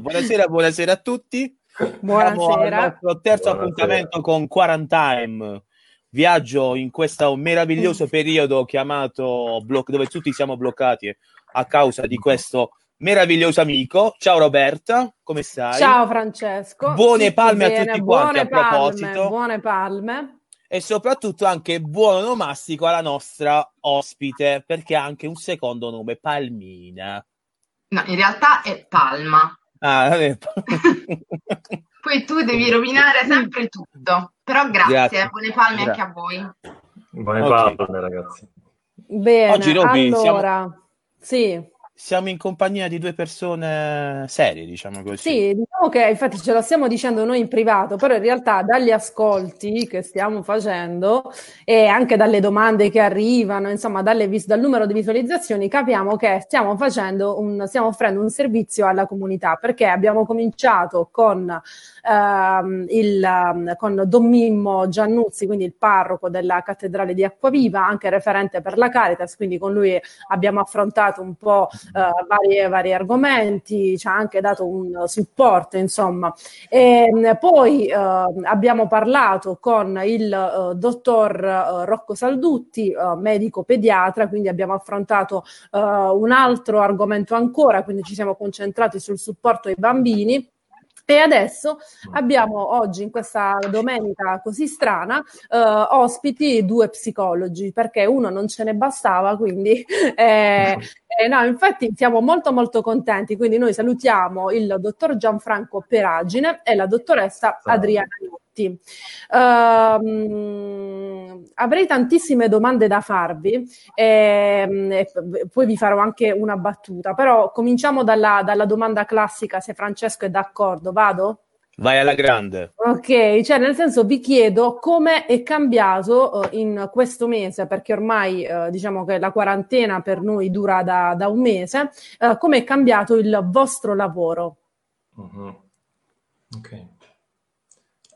Buonasera, buonasera a tutti. Buonasera. al nostro terzo Buonasera. appuntamento con Quarantime. Viaggio in questo meraviglioso periodo chiamato block, dove tutti siamo bloccati a causa di questo meraviglioso amico. Ciao Roberta, come stai? Ciao Francesco. Buone Tutto palme a tutti quanti, buone a proposito. Palme, buone palme. E soprattutto anche buon onomastico alla nostra ospite, perché ha anche un secondo nome, Palmina. No, in realtà è Palma. Ah. Poi tu devi rovinare sempre tutto. Però grazie, Grazie. buone palme Gra- anche a voi. Buone Ok. palme, ragazzi. Bene, Oggi, Roby, allora, sì, Siamo in compagnia di due persone serie, diciamo così. sì, diciamo che infatti ce lo stiamo dicendo noi in privato, però in realtà dagli ascolti che stiamo facendo e anche dalle domande che arrivano, insomma, vis- dal numero di visualizzazioni, capiamo che stiamo facendo un, stiamo offrendo un servizio alla comunità perché abbiamo cominciato con, ehm, il, con Don Mimmo Giannuzzi, quindi il parroco della cattedrale di Acquaviva, anche referente per la Caritas, quindi con lui abbiamo affrontato un po' eh, vari, vari argomenti, ci ha anche dato un supporto, insomma. E, mh, poi eh, abbiamo parlato con il eh, dottor eh, Rocco Saldutti, eh, medico pediatra, quindi abbiamo affrontato eh, un altro argomento ancora, quindi ci siamo concentrati sul supporto ai bambini. E adesso abbiamo oggi, in questa domenica così strana, eh, ospiti due psicologi, perché uno non ce ne bastava, quindi eh, eh, no, infatti siamo molto molto contenti. Quindi noi salutiamo il dottor Gianfranco Peragine e la dottoressa. Adriana Iotti. Ehm, avrei tantissime domande da farvi, ehm, e p- poi vi farò anche una battuta, però cominciamo dalla, dalla domanda classica, se Francesco è d'accordo, vado? Vai alla grande. Ok, cioè nel senso vi chiedo come è cambiato eh, in questo mese, perché ormai eh, diciamo che la quarantena per noi dura da, da un mese, eh, come è cambiato il vostro lavoro? Mhm. Ok.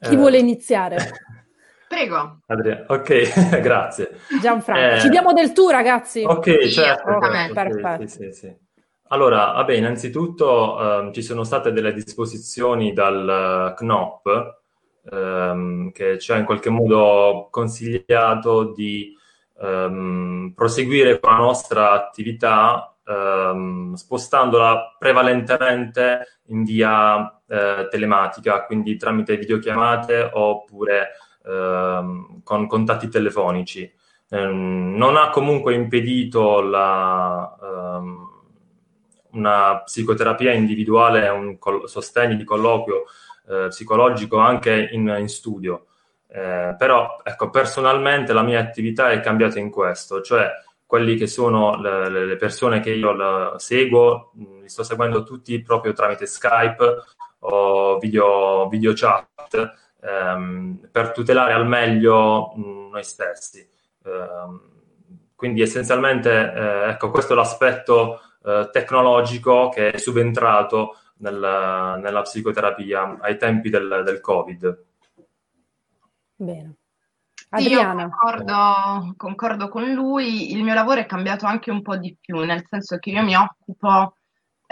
Chi Eh, vuole iniziare? Prego. Adria- Ok, grazie. Gianfranco, Eh, ci diamo del tu ragazzi? Ok, Sì, certo. certo, sì, Perfetto. sì, sì, sì. Allora, vabbè, innanzitutto ehm, ci sono state delle disposizioni dal eh, CNOP ehm, che ci ha in qualche modo consigliato di ehm, proseguire con la nostra attività ehm, spostandola prevalentemente in via eh, telematica, quindi tramite videochiamate oppure ehm, con contatti telefonici. Ehm, non ha comunque impedito la, ehm, una psicoterapia individuale un col- sostegno di colloquio eh, psicologico anche in, in studio. Eh, però, ecco, personalmente la mia attività è cambiata in questo, cioè quelli che sono le, le- persone che io seguo, li sto seguendo tutti proprio tramite Skype o video, video chat ehm, per tutelare al meglio mh, noi stessi. Ehm, quindi essenzialmente, eh, ecco, questo è l'aspetto eh, tecnologico che è subentrato nel- nella psicoterapia ai tempi del, del Covid. Bene. Sì, io Adriana, concordo, concordo con lui. Il mio lavoro è cambiato anche un po' di più, nel senso che io mi occupo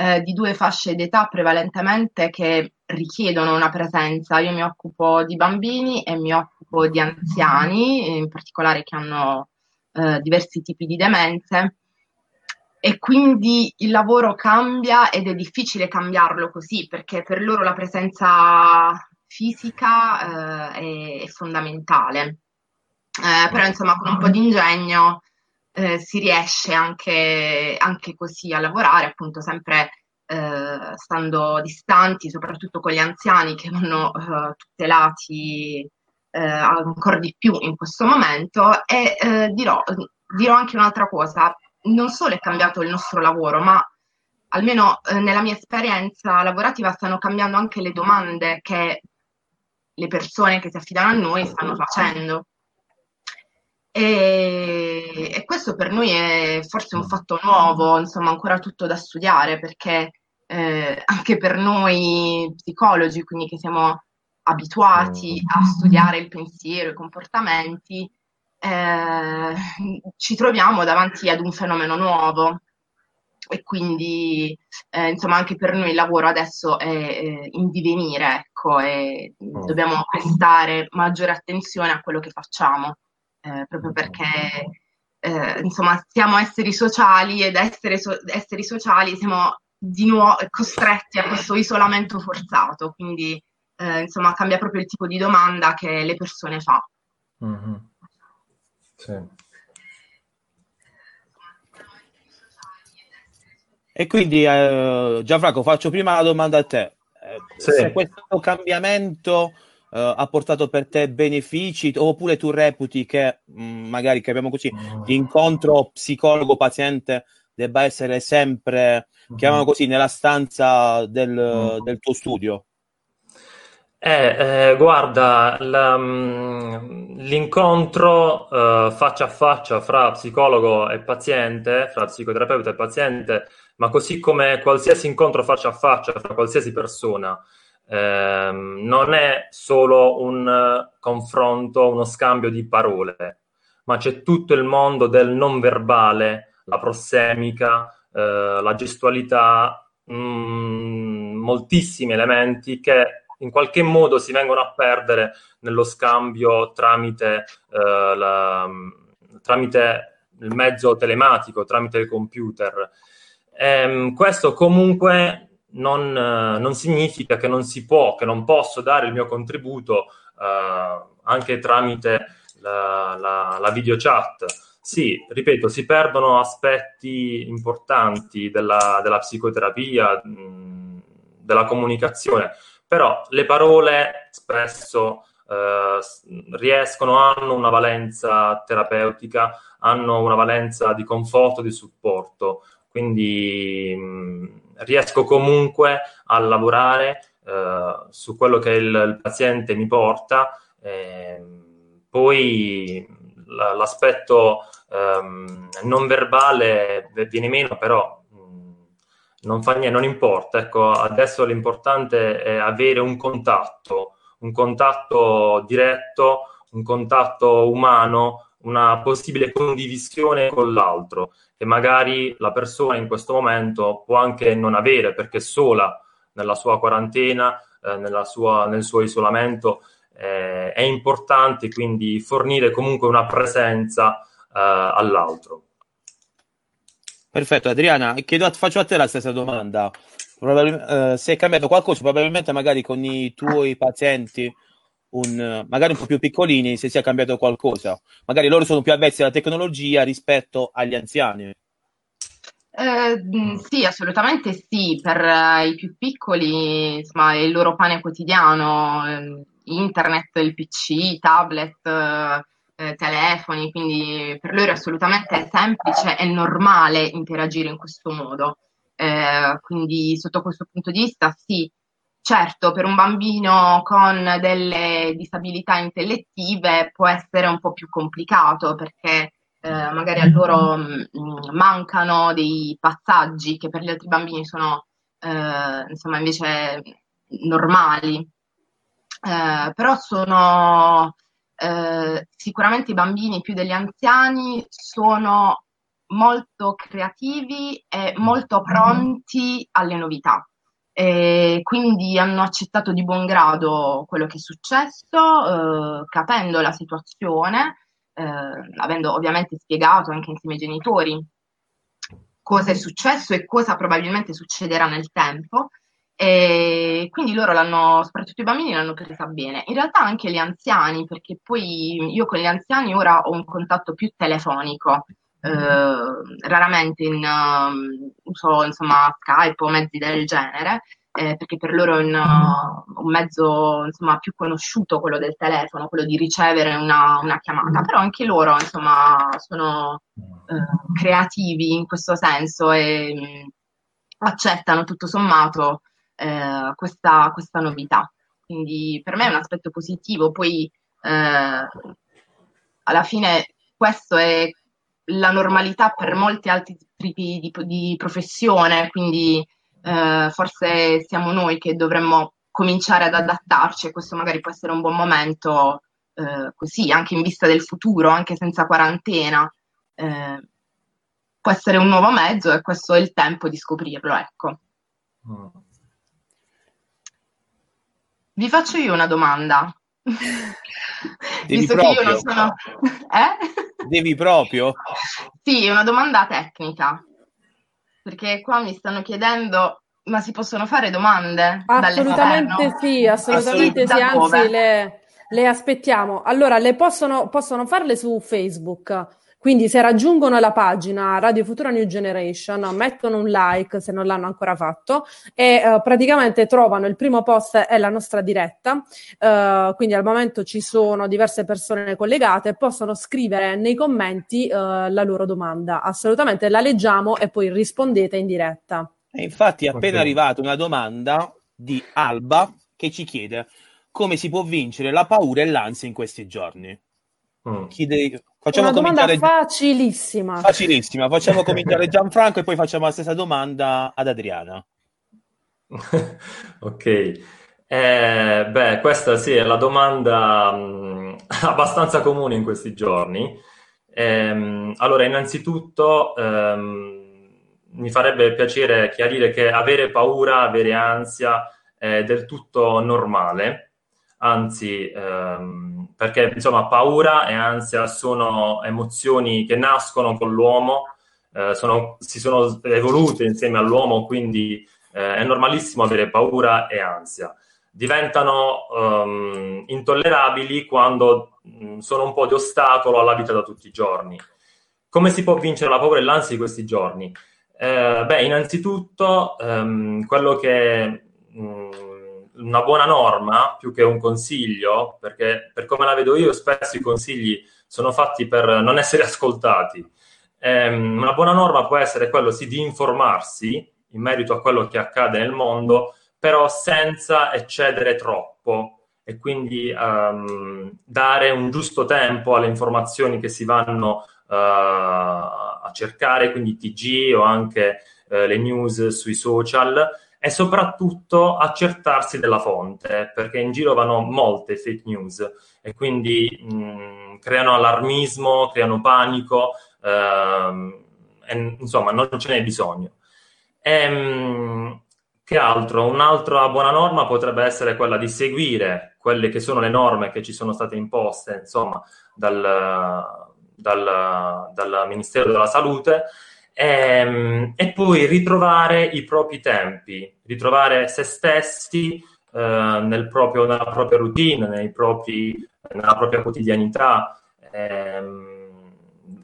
eh, di due fasce d'età prevalentemente che richiedono una presenza. Io mi occupo di bambini e mi occupo di anziani, in particolare che hanno eh, diversi tipi di demenze. E quindi il lavoro cambia ed è difficile cambiarlo così, perché per loro la presenza fisica eh, è, fondamentale. Eh, però insomma con un po' di ingegno eh, si riesce anche, anche così a lavorare, appunto sempre eh, stando distanti, soprattutto con gli anziani che vanno eh, tutelati eh, ancora di più in questo momento. E eh, dirò, dirò anche un'altra cosa, non solo è cambiato il nostro lavoro, ma almeno eh, nella mia esperienza lavorativa stanno cambiando anche le domande che le persone che si affidano a noi stanno facendo. E, e questo per noi è forse un fatto nuovo, insomma, ancora tutto da studiare, perché eh, anche per noi psicologi, quindi che siamo abituati a studiare il pensiero, i comportamenti, eh, ci troviamo davanti ad un fenomeno nuovo. e quindi eh, insomma anche per noi il lavoro adesso è eh, in divenire, ecco, e oh. dobbiamo prestare maggiore attenzione a quello che facciamo, eh, proprio perché eh, insomma siamo esseri sociali ed essere so- esseri sociali siamo di nuovo costretti a questo isolamento forzato, quindi eh, insomma cambia proprio il tipo di domanda che le persone fa. Mm-hmm. Sì. E quindi, eh, Gianfranco, faccio prima la domanda a te. Eh, sì. Se questo cambiamento eh, ha portato per te benefici, oppure tu reputi che, mh, mm, magari capiamo così, mm. l'incontro psicologo-paziente debba essere sempre, mm. chiamiamolo così, nella stanza del, mm. del tuo studio? Eh, eh, guarda, la, mm, l'incontro eh, faccia a faccia fra psicologo e paziente, fra psicoterapeuta e paziente, ma così come qualsiasi incontro faccia a faccia fra qualsiasi persona, ehm, non è solo un uh, confronto, uno scambio di parole, ma c'è tutto il mondo del non verbale, la prossemica, eh, la gestualità, mh, mm, moltissimi elementi che in qualche modo si vengono a perdere nello scambio tramite, eh, la, tramite il mezzo telematico, tramite il computer. Ehm, questo comunque non, eh, non, significa che non si può, che non posso dare il mio contributo eh, anche tramite la, la, la video chat. Sì, ripeto, si perdono aspetti importanti della, della psicoterapia, mh, della comunicazione, però le parole spesso eh, riescono, hanno una valenza terapeutica, hanno una valenza di conforto, di supporto quindi mh, riesco comunque a lavorare eh, su quello che il, il paziente mi porta. Eh, poi l- l'aspetto ehm, non verbale viene meno, però mh, non fa niente, non importa. Ecco, adesso l'importante è avere un contatto, un contatto diretto, un contatto umano, una possibile condivisione con l'altro che magari la persona in questo momento può anche non avere perché sola nella sua quarantena, eh, sua, nel suo isolamento. Eh, è importante quindi fornire comunque una presenza eh, all'altro. Perfetto, Adriana, chiedo, faccio a te la stessa domanda. Probabil- eh, se è cambiato qualcosa, probabilmente magari con i tuoi pazienti un, magari un po' più piccolini se sia cambiato qualcosa. Magari loro sono più avvezzi alla tecnologia rispetto agli anziani. Eh, sì, assolutamente sì. Per uh, i più piccoli, insomma, è il loro pane quotidiano, eh, internet, il PC, tablet, eh, telefoni, quindi per loro è assolutamente semplice e normale interagire in questo modo. Eh, quindi sotto questo punto di vista sì, Certo, per un bambino con delle disabilità intellettive può essere un po' più complicato perché eh, magari a loro mh, mm, mancano dei passaggi che per gli altri bambini sono eh, insomma invece normali. Eh, però sono eh, sicuramente i bambini più degli anziani sono molto creativi e molto pronti alle novità. E quindi hanno accettato di buon grado quello che è successo, eh, capendo la situazione, eh, avendo ovviamente spiegato anche insieme ai genitori cosa è successo e cosa probabilmente succederà nel tempo. E quindi loro l'hanno, soprattutto i bambini, l'hanno presa bene. In realtà anche gli anziani, perché poi io con gli anziani ora ho un contatto più telefonico, eh, raramente in um, uso insomma Skype o mezzi del genere, eh, perché per loro è un, uh, un, mezzo insomma, più conosciuto quello del telefono, quello di ricevere una, una chiamata, però anche loro insomma, sono eh, creativi in questo senso e mh, mm, accettano tutto sommato eh, questa, questa, novità. Quindi per me è un aspetto positivo, poi eh, alla fine questo è la normalità per molti altri tipi di, di professione, quindi eh, forse siamo noi che dovremmo cominciare ad adattarci e questo magari può essere un buon momento eh, così, anche in vista del futuro, anche senza quarantena. Eh, può essere un nuovo mezzo e questo è il tempo di scoprirlo, ecco. Mm. Vi faccio io una domanda. Visto proprio? che io non sono... Eh? Devi proprio? Sì, una domanda tecnica. Perché qua mi stanno chiedendo, ma si possono fare domande? Assolutamente sì, assolutamente sì, anzi le, le, aspettiamo. Allora, le possono, possono farle su Facebook quindi se raggiungono la pagina Radio Futura New Generation, mettono un like se non l'hanno ancora fatto e uh, praticamente trovano il primo post è la nostra diretta, uh, quindi al momento ci sono diverse persone collegate, possono scrivere nei commenti uh, la loro domanda. Assolutamente la leggiamo e poi rispondete in diretta. E infatti è appena okay. arrivata una domanda di Alba che ci chiede come si può vincere la paura e l'ansia in questi giorni. Mm. Chiede, facciamo Una domanda cominciare... facilissima. Facilissima. Facciamo cominciare Gianfranco e poi facciamo la stessa domanda ad Adriana. ok. Eh, beh, questa sì è la domanda mh, abbastanza comune in questi giorni. Eh, allora, innanzitutto ehm, mi farebbe piacere chiarire che avere paura, avere ansia è del tutto normale, anzi ehm, perché insomma paura e ansia sono emozioni che nascono con l'uomo, eh, sono, si sono evolute insieme all'uomo, quindi eh, è normalissimo avere paura e ansia. Diventano um, intollerabili quando mh, mm, sono un po' di ostacolo alla vita da tutti i giorni. Come si può vincere la paura e l'ansia di questi giorni? Eh, beh, innanzitutto um, quello che mh, mm, una buona norma più che un consiglio, perché per come la vedo io spesso i consigli sono fatti per non essere ascoltati. Um, una buona norma può essere quello sì, di informarsi in merito a quello che accade nel mondo, però senza eccedere troppo e quindi um, dare un giusto tempo alle informazioni che si vanno uh, a cercare, quindi TG o anche uh, le news sui social e soprattutto accertarsi della fonte, perché in giro vanno molte fake news e quindi mh, creano allarmismo, creano panico, ehm, e, insomma non ce n'è bisogno. E, ehm, mh, che altro? Un'altra buona norma potrebbe essere quella di seguire quelle che sono le norme che ci sono state imposte, insomma, dal, dal, dal Ministero della Salute e, ehm, e poi ritrovare i propri tempi, ritrovare se stessi eh, nel proprio, nella propria routine, propri, nella propria quotidianità. Ehm,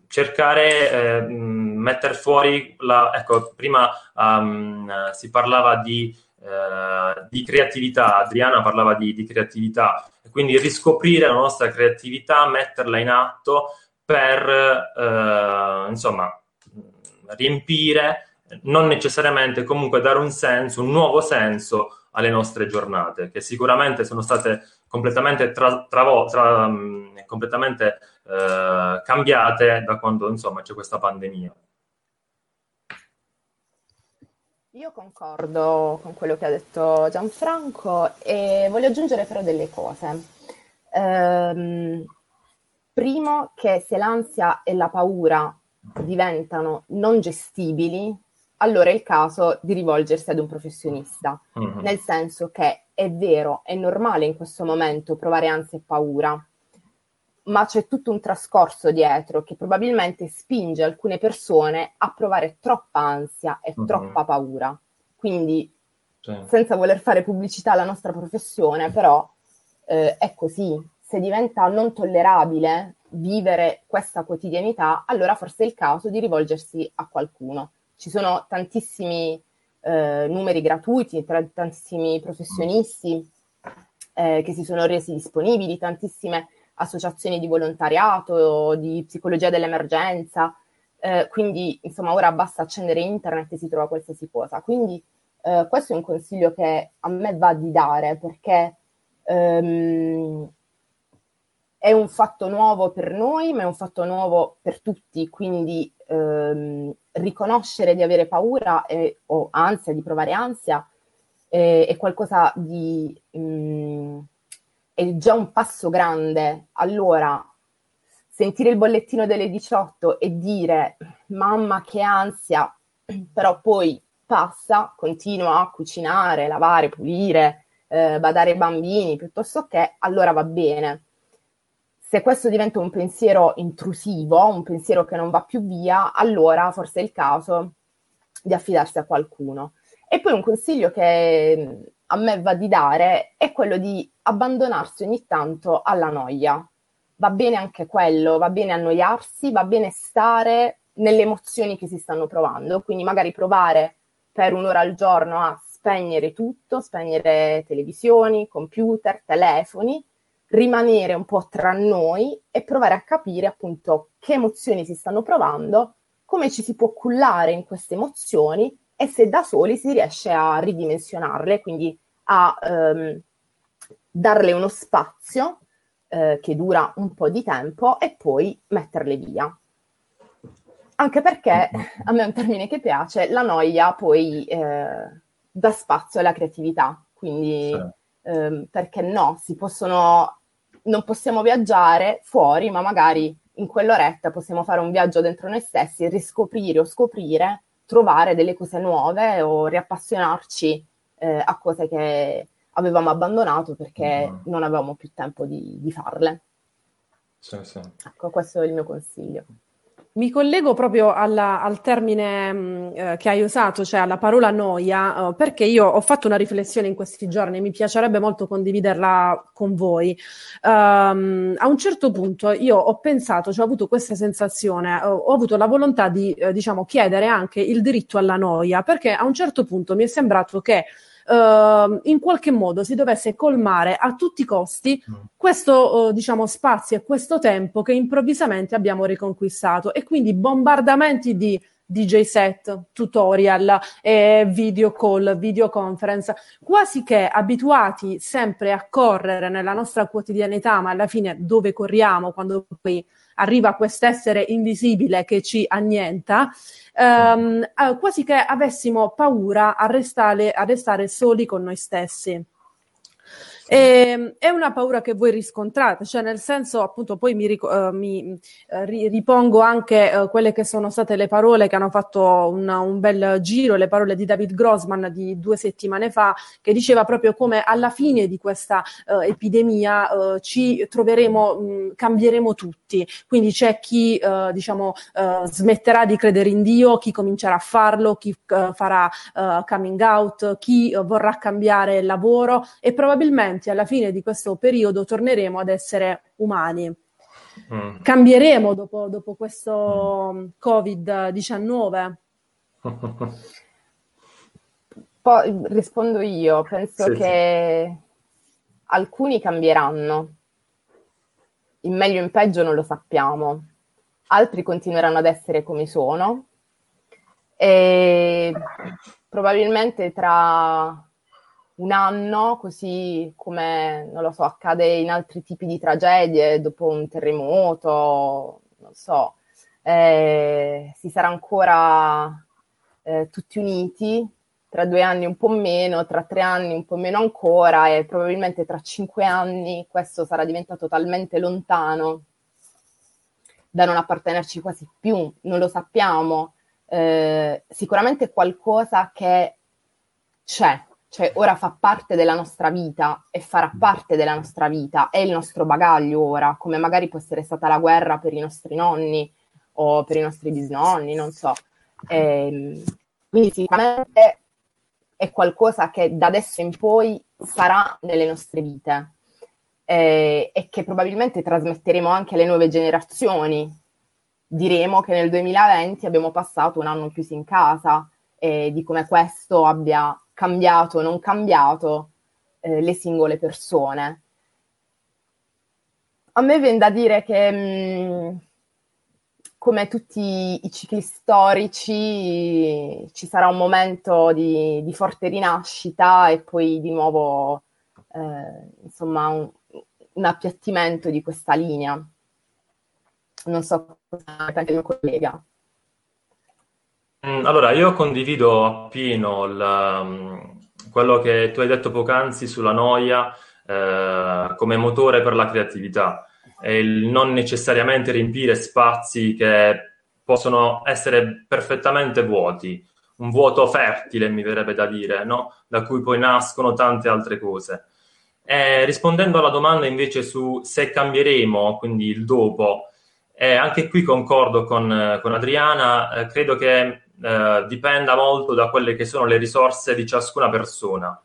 cercare eh, mettere fuori la, ecco prima um, si parlava di, uh, di, creatività Adriana parlava di, di, creatività quindi riscoprire la nostra creatività metterla in atto per uh, insomma riempire, non necessariamente comunque dare un senso, un nuovo senso alle nostre giornate, che sicuramente sono state completamente, tra, tra, tra, mm, completamente eh, cambiate da quando insomma, c'è questa pandemia. Io concordo con quello che ha detto Gianfranco e voglio aggiungere però delle cose. Ehm, primo, che se l'ansia e la paura diventano non gestibili, allora è il caso di rivolgersi ad un professionista, mm-hmm. nel senso che è vero, è normale in questo momento provare ansia e paura, ma c'è tutto un trascorso dietro che probabilmente spinge alcune persone a provare troppa ansia e mm-hmm. troppa paura. Quindi, sì. senza voler fare pubblicità alla nostra professione, però eh, è così. Se diventa non tollerabile vivere questa quotidianità, allora forse è il caso di rivolgersi a qualcuno. Ci sono tantissimi eh, numeri gratuiti, tra, tantissimi professionisti eh, che si sono resi disponibili, tantissime associazioni di volontariato, di psicologia dell'emergenza. Eh, quindi, insomma, ora basta accendere internet e si trova qualsiasi cosa. Quindi, eh, questo è un consiglio che a me va di dare perché ehm, è un fatto nuovo per noi, ma è un fatto nuovo per tutti, quindi ehm, riconoscere di avere paura e, o ansia, di provare ansia, è, è qualcosa di... Mh, mm, è già un passo grande. Allora, sentire il bollettino delle 18 e dire mamma che ansia, però poi passa, continua a cucinare, lavare, pulire, eh, badare ai bambini, piuttosto che allora va bene. Se questo diventa un pensiero intrusivo, un pensiero che non va più via, allora forse è il caso di affidarsi a qualcuno. E poi un consiglio che a me va di dare è quello di abbandonarsi ogni tanto alla noia. Va bene anche quello, va bene annoiarsi, va bene stare nelle emozioni che si stanno provando, quindi magari provare per un'ora al giorno a spegnere tutto, spegnere televisioni, computer, telefoni, rimanere un po' tra noi e provare a capire appunto che emozioni si stanno provando, come ci si può cullare in queste emozioni e se da soli si riesce a ridimensionarle, quindi a ehm, darle uno spazio eh, che dura un po' di tempo e poi metterle via. Anche perché a me è un termine che piace, la noia poi eh, dà spazio alla creatività, quindi sì. Ehm, perché no, si possono, non possiamo viaggiare fuori, ma magari in quell'oretta possiamo fare un viaggio dentro noi stessi, riscoprire o scoprire, trovare delle cose nuove o riappassionarci eh, a cose che avevamo abbandonato perché mm. non avevamo più tempo di, di farle. Sì, sì. Ecco, questo è il mio consiglio. Mi collego proprio alla, al termine mh, mm, eh, che hai usato, cioè alla parola noia, eh, perché io ho fatto una riflessione in questi giorni e mi piacerebbe molto condividerla con voi. Um, a un certo punto io ho pensato, cioè ho avuto questa sensazione, ho, ho avuto la volontà di, eh, diciamo, chiedere anche il diritto alla noia, perché a un certo punto mi è sembrato che uh, in qualche modo si dovesse colmare a tutti i costi mm. questo uh, diciamo, spazio e questo tempo che improvvisamente abbiamo riconquistato e quindi bombardamenti di DJ set, tutorial, eh, video call, videoconference, quasi che abituati sempre a correre nella nostra quotidianità, ma alla fine dove corriamo quando poi arriva quest'essere invisibile che ci annienta, ehm, eh, quasi che avessimo paura a restare, a restare soli con noi stessi. E, ehm, è una paura che voi riscontrate, cioè nel senso appunto poi mi, uh, mi uh, ripongo anche uh, quelle che sono state le parole che hanno fatto un, un, bel giro, le parole di David Grossman di due settimane fa, che diceva proprio come alla fine di questa epidemia ci troveremo, mh, cambieremo tutti, quindi c'è chi diciamo smetterà di credere in Dio, chi comincerà a farlo, chi farà coming out, chi vorrà cambiare lavoro e probabilmente probabilmente alla fine di questo periodo torneremo ad essere umani. Mm. Cambieremo dopo, dopo questo mm. Covid-19? Poi rispondo io, penso sì, che sì. alcuni cambieranno, in meglio o in peggio non lo sappiamo, altri continueranno ad essere come sono e probabilmente tra un anno, così come, non lo so, accade in altri tipi di tragedie, dopo un terremoto, non so, eh, si sarà ancora eh, tutti uniti, tra due anni un po' meno, tra tre anni un po' meno ancora e probabilmente tra cinque anni questo sarà diventato talmente lontano da non appartenerci quasi più, non lo sappiamo. Eh, sicuramente qualcosa che c'è, cioè ora fa parte della nostra vita e farà parte della nostra vita, è il nostro bagaglio ora, come magari può essere stata la guerra per i nostri nonni o per i nostri bisnonni, non so. E, ehm, quindi sicuramente è qualcosa che da adesso in poi sarà nelle nostre vite e, e che probabilmente trasmetteremo anche alle nuove generazioni. Diremo che nel 2020 abbiamo passato un anno chiusi in casa e di come questo abbia cambiato o non cambiato eh, le singole persone. A me viene da dire che mh, mm, come tutti i cicli storici ci sarà un momento di, di forte rinascita e poi di nuovo eh, insomma un, un, appiattimento di questa linea. Non so cosa anche il mio collega. Mm, allora, io condivido appieno il, mm, quello che tu hai detto poc'anzi sulla noia eh, come motore per la creatività. e il non necessariamente riempire spazi che possono essere perfettamente vuoti, un vuoto fertile mi verrebbe da dire, no? da cui poi nascono tante altre cose. Eh, rispondendo alla domanda invece su se cambieremo, quindi il dopo, eh, anche qui concordo con, con Adriana, eh, credo che eh, dipenda molto da quelle che sono le risorse di ciascuna persona.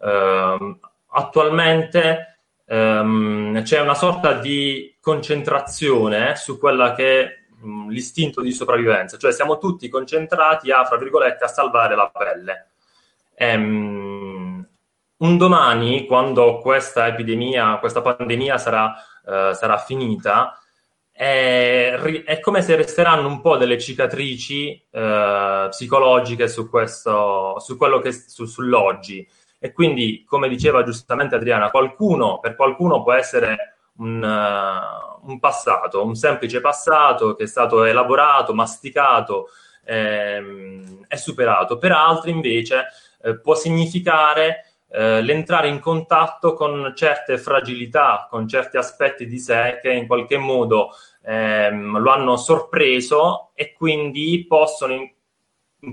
Ehm, attualmente ehm, c'è una sorta di concentrazione su quella che è mh, l'istinto di sopravvivenza, cioè siamo tutti concentrati a, fra virgolette, a salvare la pelle. Ehm, un domani, quando questa epidemia, questa pandemia sarà, eh, sarà finita, è, è, come se resteranno un po' delle cicatrici eh, psicologiche su, questo, su quello che su, sull'oggi. E quindi, come diceva giustamente Adriana, qualcuno, per qualcuno può essere un, uh, un passato, un semplice passato che è stato elaborato, masticato ehm, superato. Per altri, invece, eh, può significare eh, l'entrare in contatto con certe fragilità, con certi aspetti di sé che in qualche modo ehm, lo hanno sorpreso e quindi possono,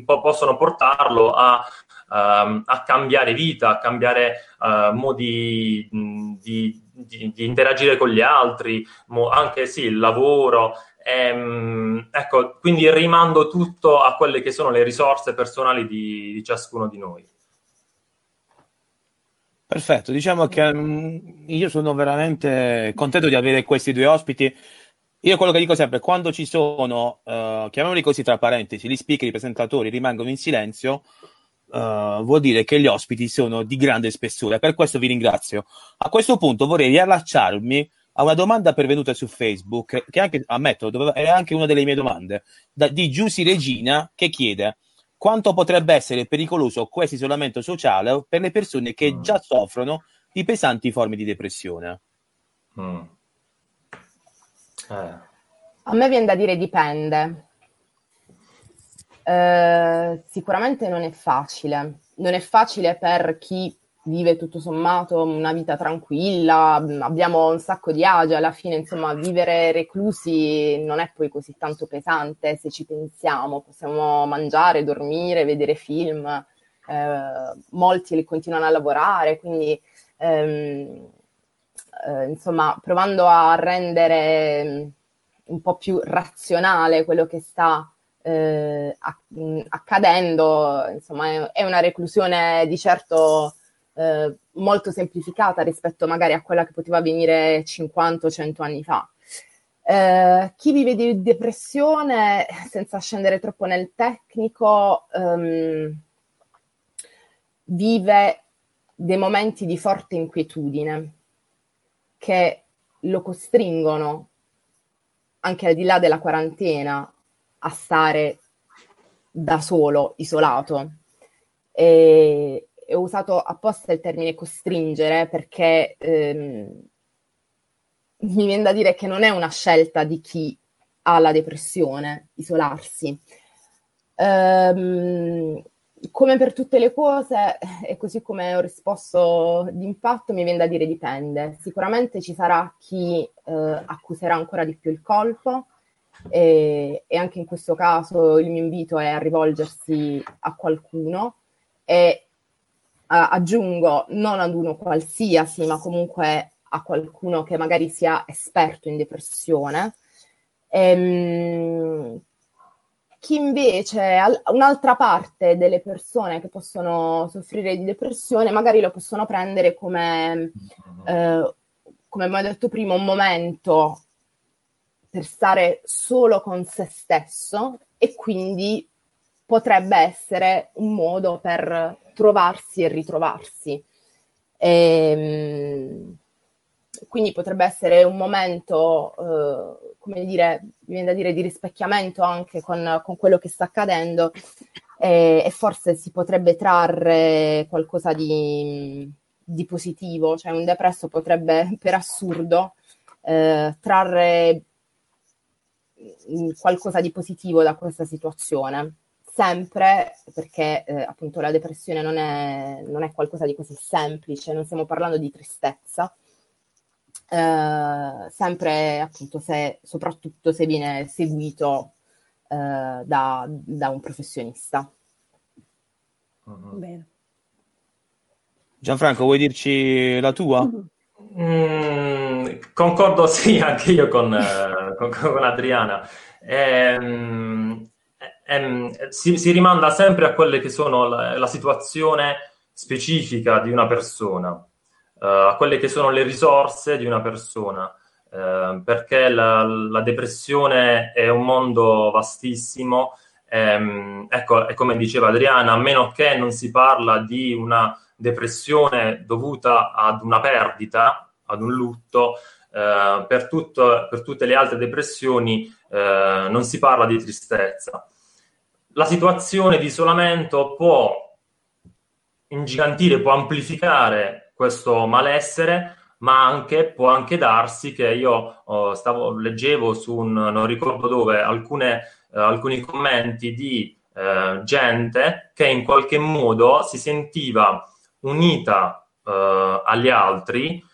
possono portarlo a, um, a, cambiare vita, a cambiare uh, modi di, di, di, interagire con gli altri, anche sì, il lavoro. Ehm, ecco, quindi rimando tutto a quelle che sono le risorse personali di, di ciascuno di noi. Perfetto, diciamo che um, io sono veramente contento di avere questi due ospiti. Io quello che dico sempre, quando ci sono, uh, chiamiamoli così tra parentesi, gli speaker, i presentatori rimangono in silenzio, uh, vuol dire che gli ospiti sono di grande spessore. Per questo vi ringrazio. A questo punto vorrei riallacciarmi a una domanda pervenuta su Facebook, che anche, ammetto, doveva, era anche una delle mie domande, da, di Giussi Regina, che chiede quanto potrebbe essere pericoloso questo isolamento sociale per le persone che mm. già soffrono di pesanti forme di depressione. Mm. Eh. A me viene da dire dipende. Eh, sicuramente non è facile. Non è facile per chi vive tutto sommato una vita tranquilla, abbiamo un sacco di agi, alla fine insomma vivere reclusi non è poi così tanto pesante se ci pensiamo, possiamo mangiare, dormire, vedere film, eh, molti continuano a lavorare, quindi ehm, eh, insomma provando a rendere un po' più razionale quello che sta eh, accadendo, insomma è una reclusione di certo eh, molto semplificata rispetto magari a quella che poteva avvenire 50 o 100 anni fa. Eh, chi vive di depressione, senza scendere troppo nel tecnico, ehm, vive dei momenti di forte inquietudine che lo costringono, anche al di là della quarantena, a stare da solo, isolato. E, ho usato apposta il termine costringere perché ehm, mi viene da dire che non è una scelta di chi ha la depressione, isolarsi. Um, come per tutte le cose, e così come ho risposto d'impatto, mi viene da dire dipende. Sicuramente ci sarà chi eh, accuserà ancora di più il colpo e, e, anche in questo caso il mio invito è a rivolgersi a qualcuno e aggiungo non ad uno qualsiasi, ma comunque a qualcuno che magari sia esperto in depressione. Ehm, chi invece, un'altra parte delle persone che possono soffrire di depressione, magari lo possono prendere come, eh, come abbiamo detto prima, un momento per stare solo con se stesso e quindi potrebbe essere un modo per trovarsi e ritrovarsi. E, ehm, quindi potrebbe essere un momento, eh, come dire, viene da dire, di rispecchiamento anche con, con quello che sta accadendo e, e, forse si potrebbe trarre qualcosa di, di, positivo, cioè un depresso potrebbe per assurdo eh, trarre qualcosa di positivo da questa situazione sempre perché eh, appunto la depressione non è, non è, qualcosa di così semplice, non stiamo parlando di tristezza. eh, sempre appunto se, soprattutto se viene seguito eh, da, da, un professionista. Mm-hmm. Bene. Gianfranco, vuoi dirci la tua? Mm, concordo sì, anche io con, eh, con, con Adriana. Ehm, ehm, si, si, rimanda sempre a quelle che sono la, la situazione specifica di una persona, uh, a quelle che sono le risorse di una persona, uh, perché la, la, depressione è un mondo vastissimo. Ehm, ecco, e come diceva Adriana, a meno che non si parla di una depressione dovuta ad una perdita, ad un lutto, eh, per, tutto, per, tutte le altre depressioni eh, non si parla di tristezza. La situazione di isolamento può ingigantire, può amplificare questo malessere, ma anche, può anche darsi che io oh, stavo, leggevo su un, non ricordo dove, alcune, eh, alcuni commenti di eh, gente che in qualche modo si sentiva unita uh, agli altri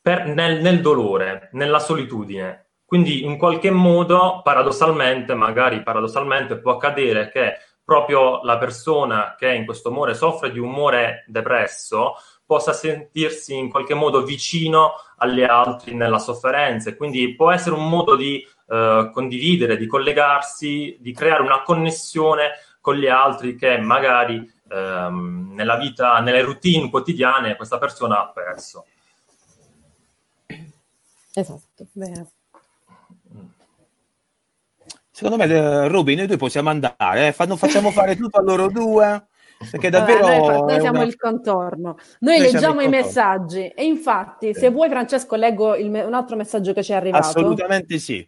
per, nel, nel dolore, nella solitudine. Quindi in qualche modo, paradossalmente, magari paradossalmente, può accadere che proprio la persona che in questo umore soffre di umore depresso possa sentirsi in qualche modo vicino agli altri nella sofferenza. Quindi può essere un modo di uh, condividere, di collegarsi, di creare una connessione con gli altri che magari ehm, nella vita, nelle routine quotidiane questa persona ha perso. Esatto, vero. Secondo me, eh, Ruby, noi due possiamo andare, eh? Fa- facciamo fare tutto a loro due. Perché davvero Vabbè, noi, noi siamo una... il contorno, noi, noi leggiamo i messaggi e infatti, sì. se vuoi, Francesco, leggo me- un altro messaggio che ci è arrivato. Assolutamente sì.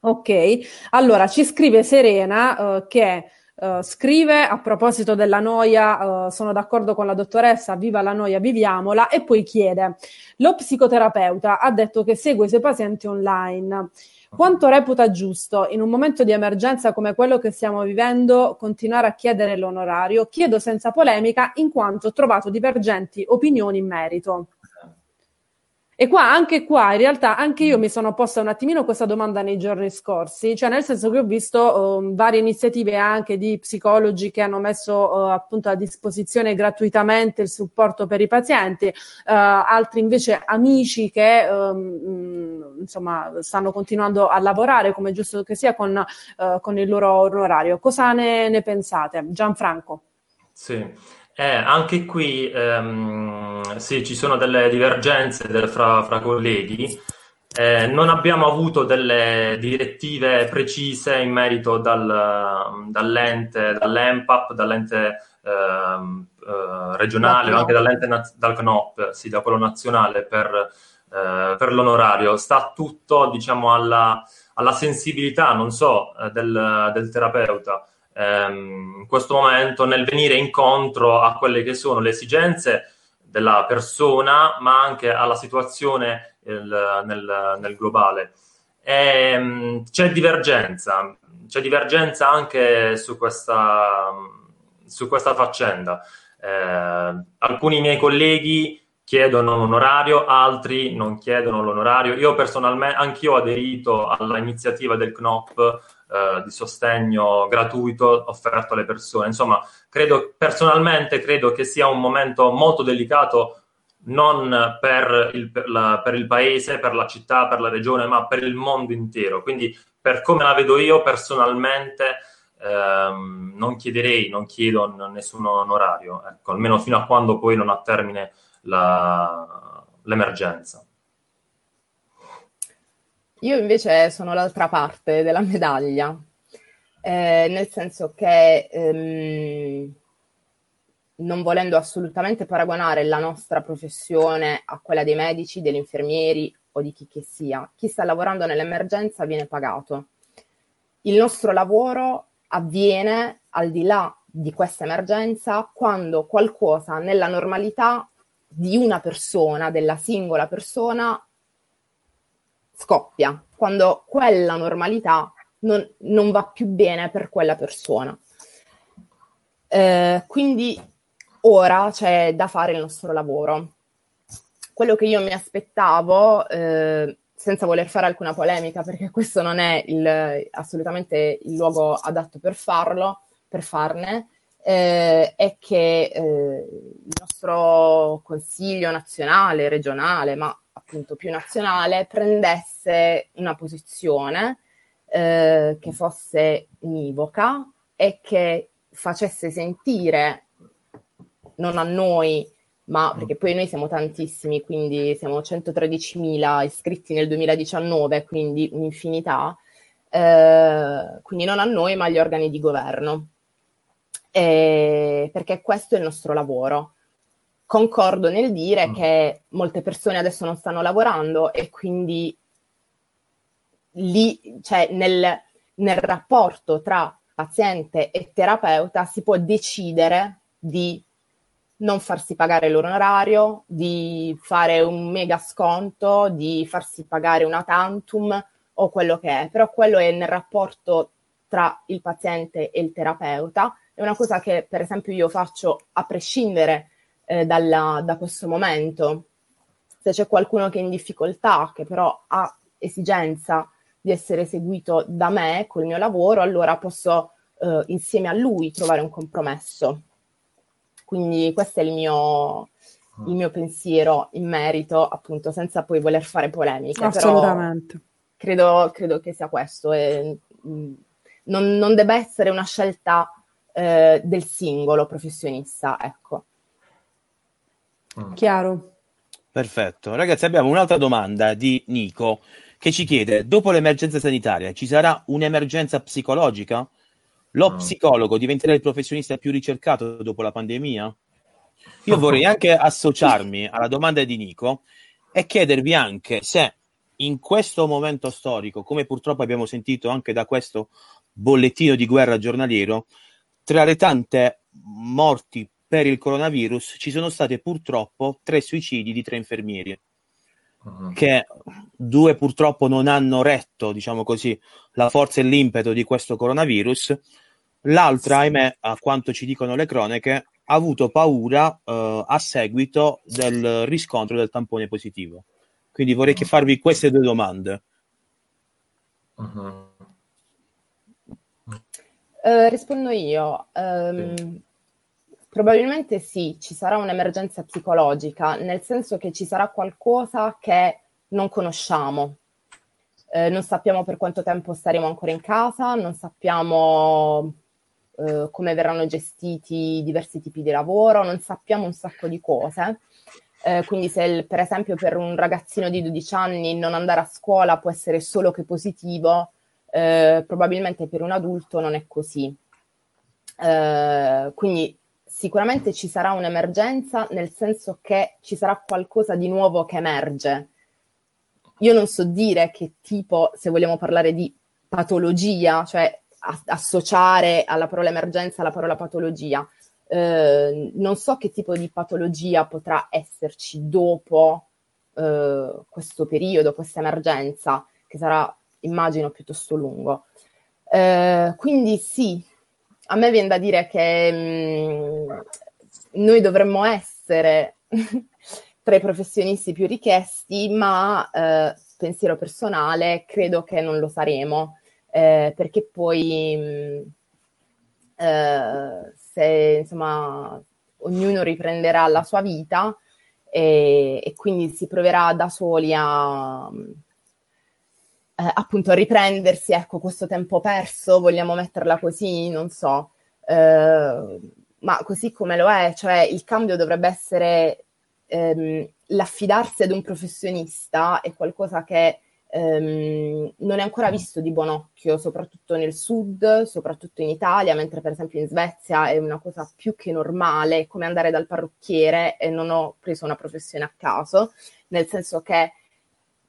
Ok, allora ci scrive Serena uh, che Uh, scrive a proposito della noia, uh, sono d'accordo con la dottoressa, viva la noia, viviamola, e poi chiede, lo psicoterapeuta ha detto che segue i suoi pazienti online. Quanto reputa giusto, in un momento di emergenza come quello che stiamo vivendo, continuare a chiedere l'onorario? Chiedo senza polemica, in quanto ho trovato divergenti opinioni in merito. E qua, anche qua, in realtà, anche io mi sono posta un attimino questa domanda nei giorni scorsi, cioè nel senso che ho visto um, varie iniziative anche di psicologi che hanno messo uh, appunto a disposizione gratuitamente il supporto per i pazienti, uh, altri invece amici che um, insomma stanno continuando a lavorare come giusto che sia con, uh, con il loro onorario. Cosa ne, ne pensate? Gianfranco. Sì. Eh, anche qui ehm, sì, ci sono delle divergenze del, fra, fra, colleghi. Eh, non abbiamo avuto delle direttive precise in merito dal, dall'ente, dall'EMPAP, dall'ente ehm, eh, regionale o anche dall'ente dal CNOP, sì, da quello nazionale per, eh, per l'onorario. Sta tutto, diciamo, alla, alla sensibilità, non so, eh, del, del terapeuta ehm, in questo momento nel venire incontro a quelle che sono le esigenze della persona, ma anche alla situazione il, nel, nel, globale. E, ehm, c'è divergenza, c'è divergenza anche su questa, su questa faccenda. Eh, alcuni miei colleghi chiedono l'onorario, altri non chiedono l'onorario. Io personalmente, anch'io ho aderito all'iniziativa del CNOP eh, di sostegno gratuito offerto alle persone. Insomma, credo personalmente credo che sia un momento molto delicato non per il, per, la, per il, paese, per la città, per la regione, ma per il mondo intero. Quindi, per come la vedo io personalmente, ehm, non chiederei, non chiedo nessun onorario, ecco, almeno fino a quando poi non ha termine la, l'emergenza. Io invece sono l'altra parte della medaglia, eh, nel senso che ehm, non volendo assolutamente paragonare la nostra professione a quella dei medici, degli infermieri o di chi che sia, chi sta lavorando nell'emergenza viene pagato. Il nostro lavoro avviene al di là di questa emergenza quando qualcosa nella normalità di una persona, della singola persona, scoppia, quando quella normalità non, non va più bene per quella persona. Eh, quindi ora c'è da fare il nostro lavoro. quello che io mi aspettavo, eh, senza voler fare alcuna polemica, perché questo non è il, assolutamente il luogo adatto per farlo, per farne, eh, è che eh, il nostro Consiglio nazionale, regionale, ma appunto più nazionale, prendesse una posizione eh, che fosse univoca e che facesse sentire, non a noi, ma perché poi noi siamo tantissimi, quindi siamo 113.000 iscritti nel 2019, quindi un'infinità, eh, quindi non a noi, ma agli organi di governo eh, perché questo è il nostro lavoro. Concordo nel dire mm. che molte persone adesso non stanno lavorando e quindi lì, cioè nel, nel rapporto tra paziente e terapeuta si può decidere di non farsi pagare l'onorario, di fare un mega sconto, di farsi pagare una tantum o quello che è, però quello è nel rapporto tra il paziente e il terapeuta è una cosa che per esempio io faccio a prescindere eh, dalla, da questo momento. Se c'è qualcuno che è in difficoltà, che però ha esigenza di essere seguito da me col mio lavoro, allora posso eh, insieme a lui trovare un compromesso. Quindi questo è il mio, il mio pensiero in merito, appunto, senza poi voler fare polemiche. Assolutamente. Credo, credo, che sia questo. E, mh, mm, non, non deve essere una scelta eh, del singolo professionista, ecco. Mm. Chiaro. Perfetto. Ragazzi, abbiamo un'altra domanda di Nico che ci chiede: dopo l'emergenza sanitaria ci sarà un'emergenza psicologica? Lo mm. psicologo diventerà il professionista più ricercato dopo la pandemia? Io vorrei anche associarmi alla domanda di Nico e chiedervi anche se in questo momento storico, come purtroppo abbiamo sentito anche da questo bollettino di guerra giornaliero, tra le tante morti per il coronavirus ci sono state purtroppo tre suicidi di tre infermieri. Uh-huh. Che due purtroppo non hanno retto, diciamo così, la forza e l'impeto di questo coronavirus. L'altra, ahimè, a quanto ci dicono le cronache, ha avuto paura uh, a seguito del riscontro del tampone positivo. Quindi vorrei uh-huh. farvi queste due domande. Uh-huh. Eh, rispondo io. Um, sì. Probabilmente sì, ci sarà un'emergenza psicologica, nel senso che ci sarà qualcosa che non conosciamo. Eh, non sappiamo per quanto tempo staremo ancora in casa, non sappiamo eh, come verranno gestiti diversi tipi di lavoro, non sappiamo un sacco di cose. Eh, quindi se il, per esempio per un ragazzino di 12 anni non andare a scuola può essere solo che positivo, eh, probabilmente per un adulto non è così. Eh, quindi sicuramente ci sarà un'emergenza nel senso che ci sarà qualcosa di nuovo che emerge. Io non so dire che tipo, se vogliamo parlare di patologia, cioè associare alla parola emergenza la parola patologia, eh, non so che tipo di patologia potrà esserci dopo eh, questo periodo, questa emergenza, che sarà immagino piuttosto lungo. Eh, quindi sì, a me viene da dire che mh, mm, noi dovremmo essere tra i professionisti più richiesti, ma eh, pensiero personale, credo che non lo saremo, eh, perché poi mh, mm, eh, se insomma ognuno riprenderà la sua vita e, e quindi si proverà da soli a eh, appunto riprendersi, ecco, questo tempo perso, vogliamo metterla così, non so, eh, ma così come lo è, cioè il cambio dovrebbe essere ehm, l'affidarsi ad un professionista è qualcosa che ehm, non è ancora visto di buon occhio, soprattutto nel sud, soprattutto in Italia, mentre per esempio in Svezia è una cosa più che normale, come andare dal parrucchiere e non ho preso una professione a caso, nel senso che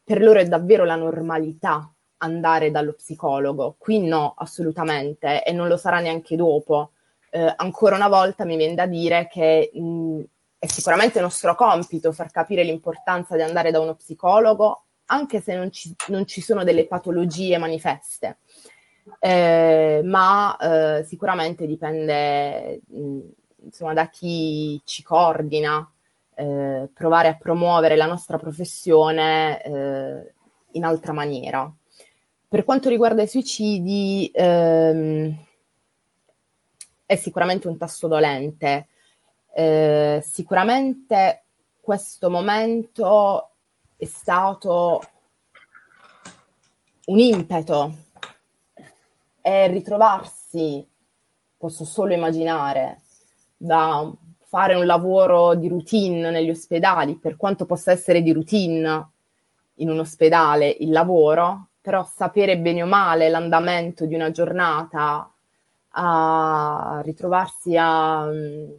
per loro è davvero la normalità andare dallo psicologo. Qui no, assolutamente, e non lo sarà neanche dopo. Eh, ancora una volta mi viene da dire che mh, è sicuramente nostro compito far capire l'importanza di andare da uno psicologo, anche se non ci, non ci sono delle patologie manifeste. Eh, ma eh, sicuramente dipende mh, insomma, da chi ci coordina eh, provare a promuovere la nostra professione eh, in altra maniera. Per quanto riguarda i suicidi, ehm, è sicuramente un tasto dolente. Eh, sicuramente questo momento è stato un impeto e ritrovarsi, posso solo immaginare, da fare un lavoro di routine negli ospedali, per quanto possa essere di routine in un ospedale il lavoro, però sapere bene o male l'andamento di una giornata, a ritrovarsi a um,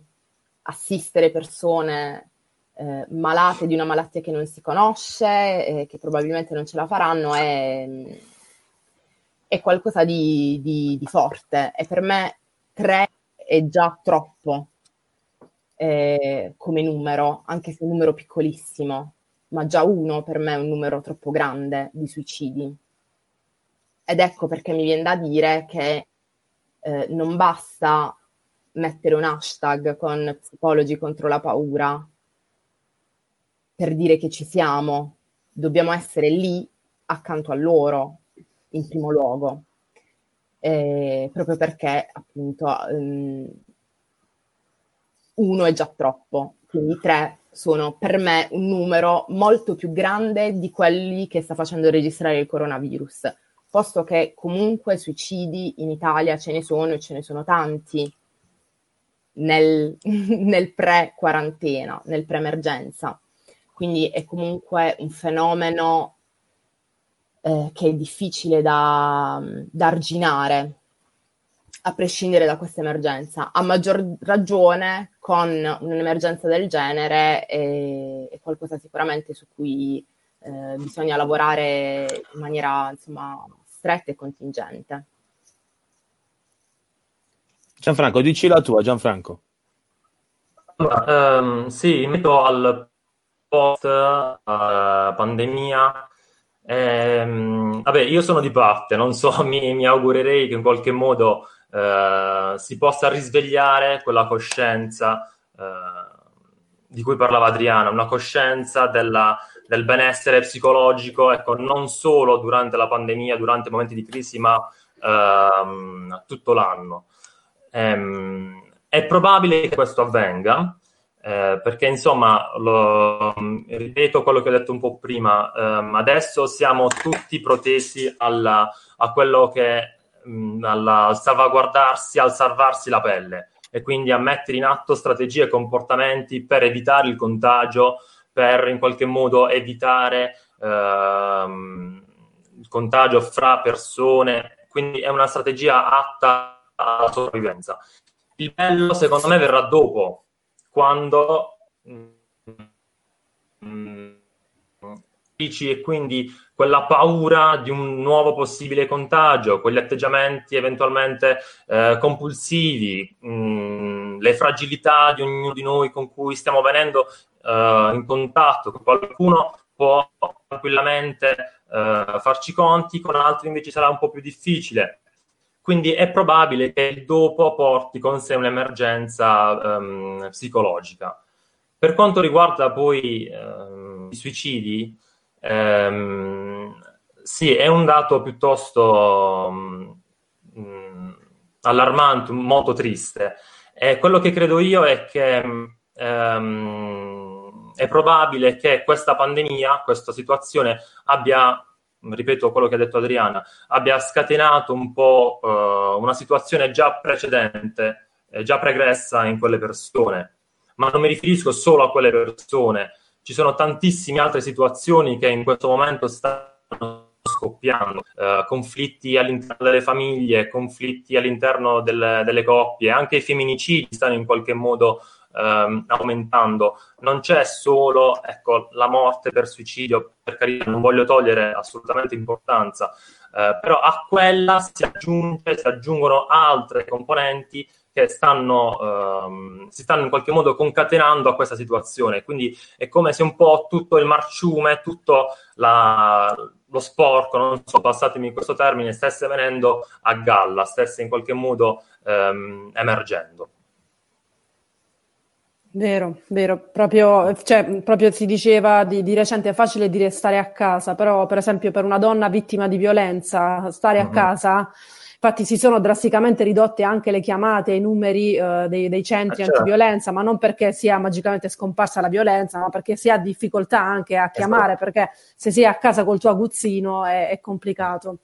assistere persone eh, malate di una malattia che non si conosce, eh, che probabilmente non ce la faranno, è, è qualcosa di, di, di, forte. E per me tre è già troppo eh, come numero, anche se un numero piccolissimo, ma già uno per me è un numero troppo grande di suicidi. Ed ecco perché mi viene da dire che eh, non basta mettere un hashtag con psicologi contro la paura, per dire che ci siamo, dobbiamo essere lì accanto a loro in primo luogo, eh, proprio perché appunto um, uno è già troppo, quindi tre sono per me un numero molto più grande di quelli che sta facendo registrare il coronavirus, posto che comunque suicidi in Italia ce ne sono e ce ne sono tanti nel, nel pre-quarantena, nel pre-emergenza. Quindi è comunque un fenomeno eh, che è difficile da, da arginare, a prescindere da questa emergenza. A maggior ragione con un'emergenza del genere è, è qualcosa sicuramente su cui eh, bisogna lavorare in maniera insomma, stretta e contingente. Gianfranco, dici la tua, Gianfranco. Allora, um, sì, in merito al post uh, pandemia. Ehm, vabbè, io sono di parte, non so, mi, mi augurerei che in qualche modo uh, si possa risvegliare quella coscienza uh, di cui parlava Adriana, una coscienza della, del benessere psicologico, ecco, non solo durante la pandemia, durante momenti di crisi, ma uh, tutto l'anno. Um, è probabile che questo avvenga, eh, perché insomma, lo, ripeto quello che ho detto un po' prima, ehm, adesso siamo tutti protesi alla, a quello che, mh, alla, al salvaguardarsi, al salvarsi la pelle e quindi a mettere in atto strategie e comportamenti per evitare il contagio, per in qualche modo evitare ehm, il contagio fra persone, quindi è una strategia atta alla sopravvivenza. Il bello secondo me verrà dopo, quando mm, dici e quindi quella paura di un nuovo possibile contagio, quegli atteggiamenti eventualmente eh, compulsivi, mh, mm, le fragilità di ognuno di noi con cui stiamo venendo eh, in contatto, con qualcuno può tranquillamente eh, farci conti, con altri invece sarà un po' più difficile. Quindi è probabile che il dopo porti con sé un'emergenza um, psicologica. Per quanto riguarda poi um, i suicidi, um, sì, è un dato piuttosto um, allarmante, molto triste. E quello che credo io è che è probabile che questa pandemia, questa situazione abbia ripeto quello che ha detto Adriana, abbia scatenato un po' uh, una situazione già precedente, eh, già pregressa in quelle persone. Ma non mi riferisco solo a quelle persone, ci sono tantissime altre situazioni che in questo momento stanno scoppiando, uh, conflitti all'interno delle famiglie, conflitti all'interno delle, delle coppie, anche i femminicidi stanno in qualche modo ehm, aumentando. Non c'è solo ecco, la morte per suicidio, per carità, non voglio togliere assolutamente importanza, eh, però a quella si, aggiunge, si aggiungono altre componenti che stanno, ehm, si stanno in qualche modo concatenando a questa situazione. Quindi è come se un po' tutto il marciume, tutto la, lo sporco, non so, passatemi questo termine, stesse venendo a galla, stesse in qualche modo ehm, emergendo. Vero, vero, proprio, cioè, proprio si diceva di, di, recente è facile dire stare a casa, però per esempio per una donna vittima di violenza, stare uh-huh. a casa, infatti si sono drasticamente ridotte anche le chiamate i numeri uh, dei, dei, centri ah, certo. antiviolenza, ma non perché sia magicamente scomparsa la violenza, ma perché si ha difficoltà anche a chiamare, esatto. perché se sei a casa col tuo aguzzino è, è complicato.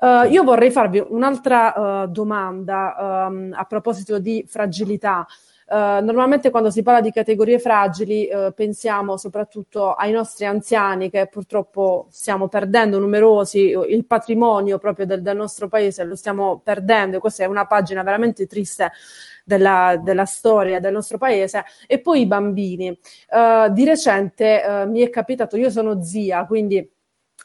Uh, io vorrei farvi un'altra uh, domanda um, a proposito di fragilità. Uh, normalmente quando si parla di categorie fragili uh, pensiamo soprattutto ai nostri anziani che purtroppo stiamo perdendo numerosi, il patrimonio proprio del, del nostro paese lo stiamo perdendo, questa è una pagina veramente triste della, della, storia del nostro paese, e poi i bambini. Uh, di recente mi è capitato, io sono zia, quindi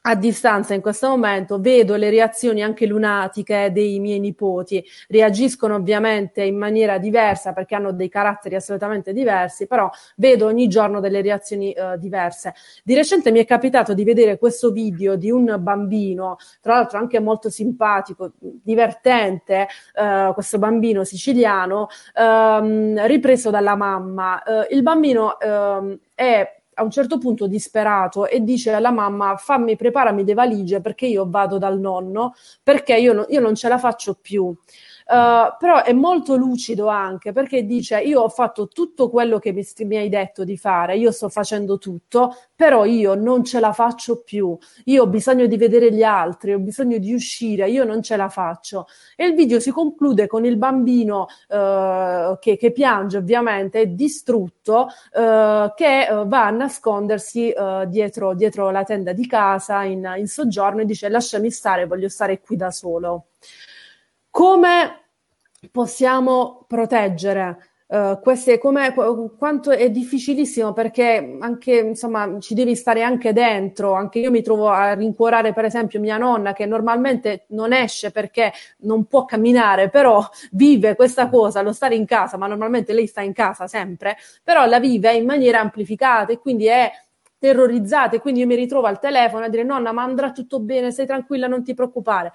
a distanza in questo momento vedo le reazioni anche lunatiche dei miei nipoti, reagiscono ovviamente in maniera diversa perché hanno dei caratteri assolutamente diversi, però vedo ogni giorno delle reazioni uh, diverse. Di recente mi è capitato di vedere questo video di un bambino, tra l'altro anche molto simpatico, divertente, uh, questo bambino siciliano, uh, ripreso dalla mamma. Eh, il bambino ehm, è a un certo punto disperato e dice alla mamma fammi preparami le valigie perché io vado dal nonno perché io, no, io non ce la faccio più. Uh, però è molto lucido anche perché dice io ho fatto tutto quello che mi, mi, hai detto di fare, io sto facendo tutto, però io non ce la faccio più, io ho bisogno di vedere gli altri, ho bisogno di uscire, io non ce la faccio. E il video si conclude con il bambino uh, che, che, piange ovviamente, distrutto, uh, che va a nascondersi dietro, dietro, la tenda di casa in, in soggiorno e dice lasciami stare, voglio stare qui da solo. Come possiamo proteggere Uh, queste, come, quanto è difficilissimo perché anche insomma ci devi stare anche dentro. Anche io mi trovo a rincuorare per esempio mia nonna che normalmente non esce perché non può camminare però vive questa cosa lo stare in casa ma normalmente lei sta in casa sempre però la vive in maniera amplificata e quindi è terrorizzata. E quindi io mi ritrovo al telefono a dire nonna ma andrà tutto bene stai tranquilla non ti preoccupare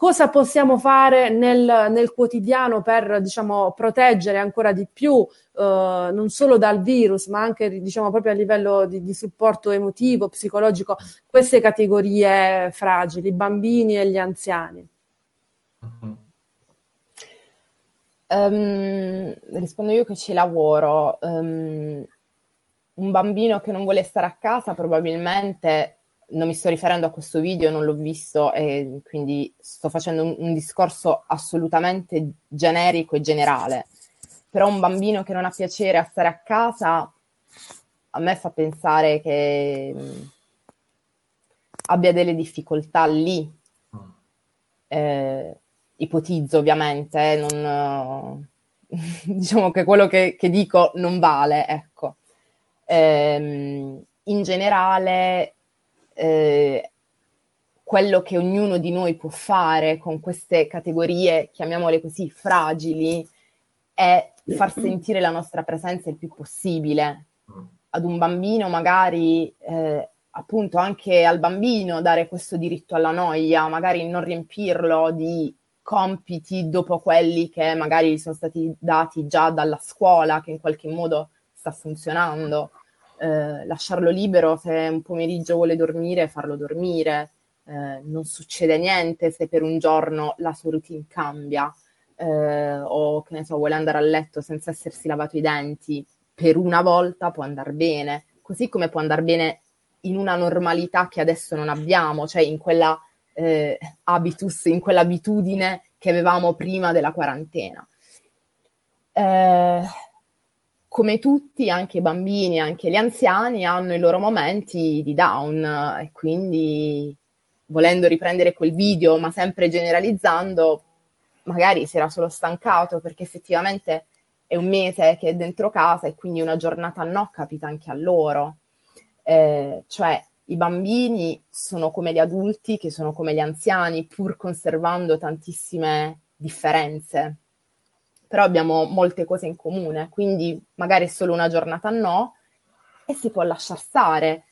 Cosa possiamo fare nel, nel quotidiano per diciamo, proteggere ancora di più eh, non solo dal virus, ma anche diciamo, proprio a livello di, di, supporto emotivo, psicologico, queste categorie fragili, i bambini e gli anziani? Um, rispondo io che ci lavoro. Um, un bambino che non vuole stare a casa probabilmente non mi sto riferendo a questo video, non l'ho visto e quindi sto facendo un, un, discorso assolutamente generico e generale. Però un bambino che non ha piacere a stare a casa a me fa pensare che mm, abbia delle difficoltà lì. Eh, ipotizzo ovviamente, non, diciamo che quello che, che, dico non vale, ecco. Eh, in generale eh, quello che ognuno di noi può fare con queste categorie, chiamiamole così, fragili, è far sentire la nostra presenza il più possibile. Ad un bambino magari, eh, appunto anche al bambino dare questo diritto alla noia, magari non riempirlo di compiti dopo quelli che magari sono stati dati già dalla scuola, che in qualche modo sta funzionando eh, lasciarlo libero se un pomeriggio vuole dormire, farlo dormire, eh, non succede niente se per un giorno la sua routine cambia eh, o che ne so, vuole andare a letto senza essersi lavato i denti, per una volta può andare bene, così come può andare bene in una normalità che adesso non abbiamo, cioè in quella eh, habitus, in quell'abitudine che avevamo prima della quarantena. Eh, come tutti, anche i bambini, anche gli anziani hanno i loro momenti di down e quindi volendo riprendere quel video, ma sempre generalizzando, magari si era solo stancato perché effettivamente è un mese che è dentro casa e quindi una giornata no capita anche a loro. Eh, cioè i bambini sono come gli adulti, che sono come gli anziani, pur conservando tantissime differenze però abbiamo molte cose in comune, quindi magari solo una giornata no e si può lasciar stare.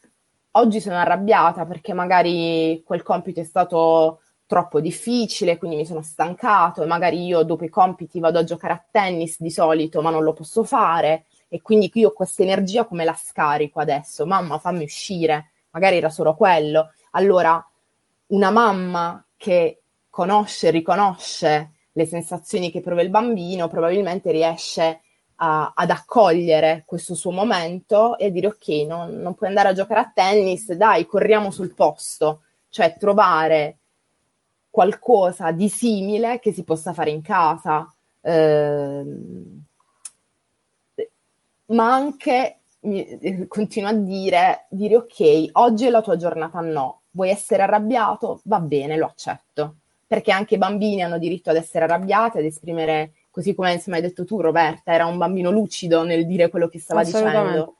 Oggi sono arrabbiata perché magari quel compito è stato troppo difficile, quindi mi sono stancato e magari io dopo i compiti vado a giocare a tennis di solito, ma non lo posso fare e quindi io questa energia come la scarico adesso? Mamma, fammi uscire, magari era solo quello. Allora, una mamma che conosce, riconosce le sensazioni che prova il bambino, probabilmente riesce a, ad accogliere questo suo momento e a dire ok, non, non puoi andare a giocare a tennis, dai, corriamo sul posto, cioè trovare qualcosa di simile che si possa fare in casa. Eh, ma anche continuo a dire, dire ok, oggi è la tua giornata no, vuoi essere arrabbiato? Va bene, lo accetto, perché anche i bambini hanno diritto ad essere arrabbiati, ad esprimere, così come insomma, hai detto tu Roberta, era un bambino lucido nel dire quello che stava dicendo.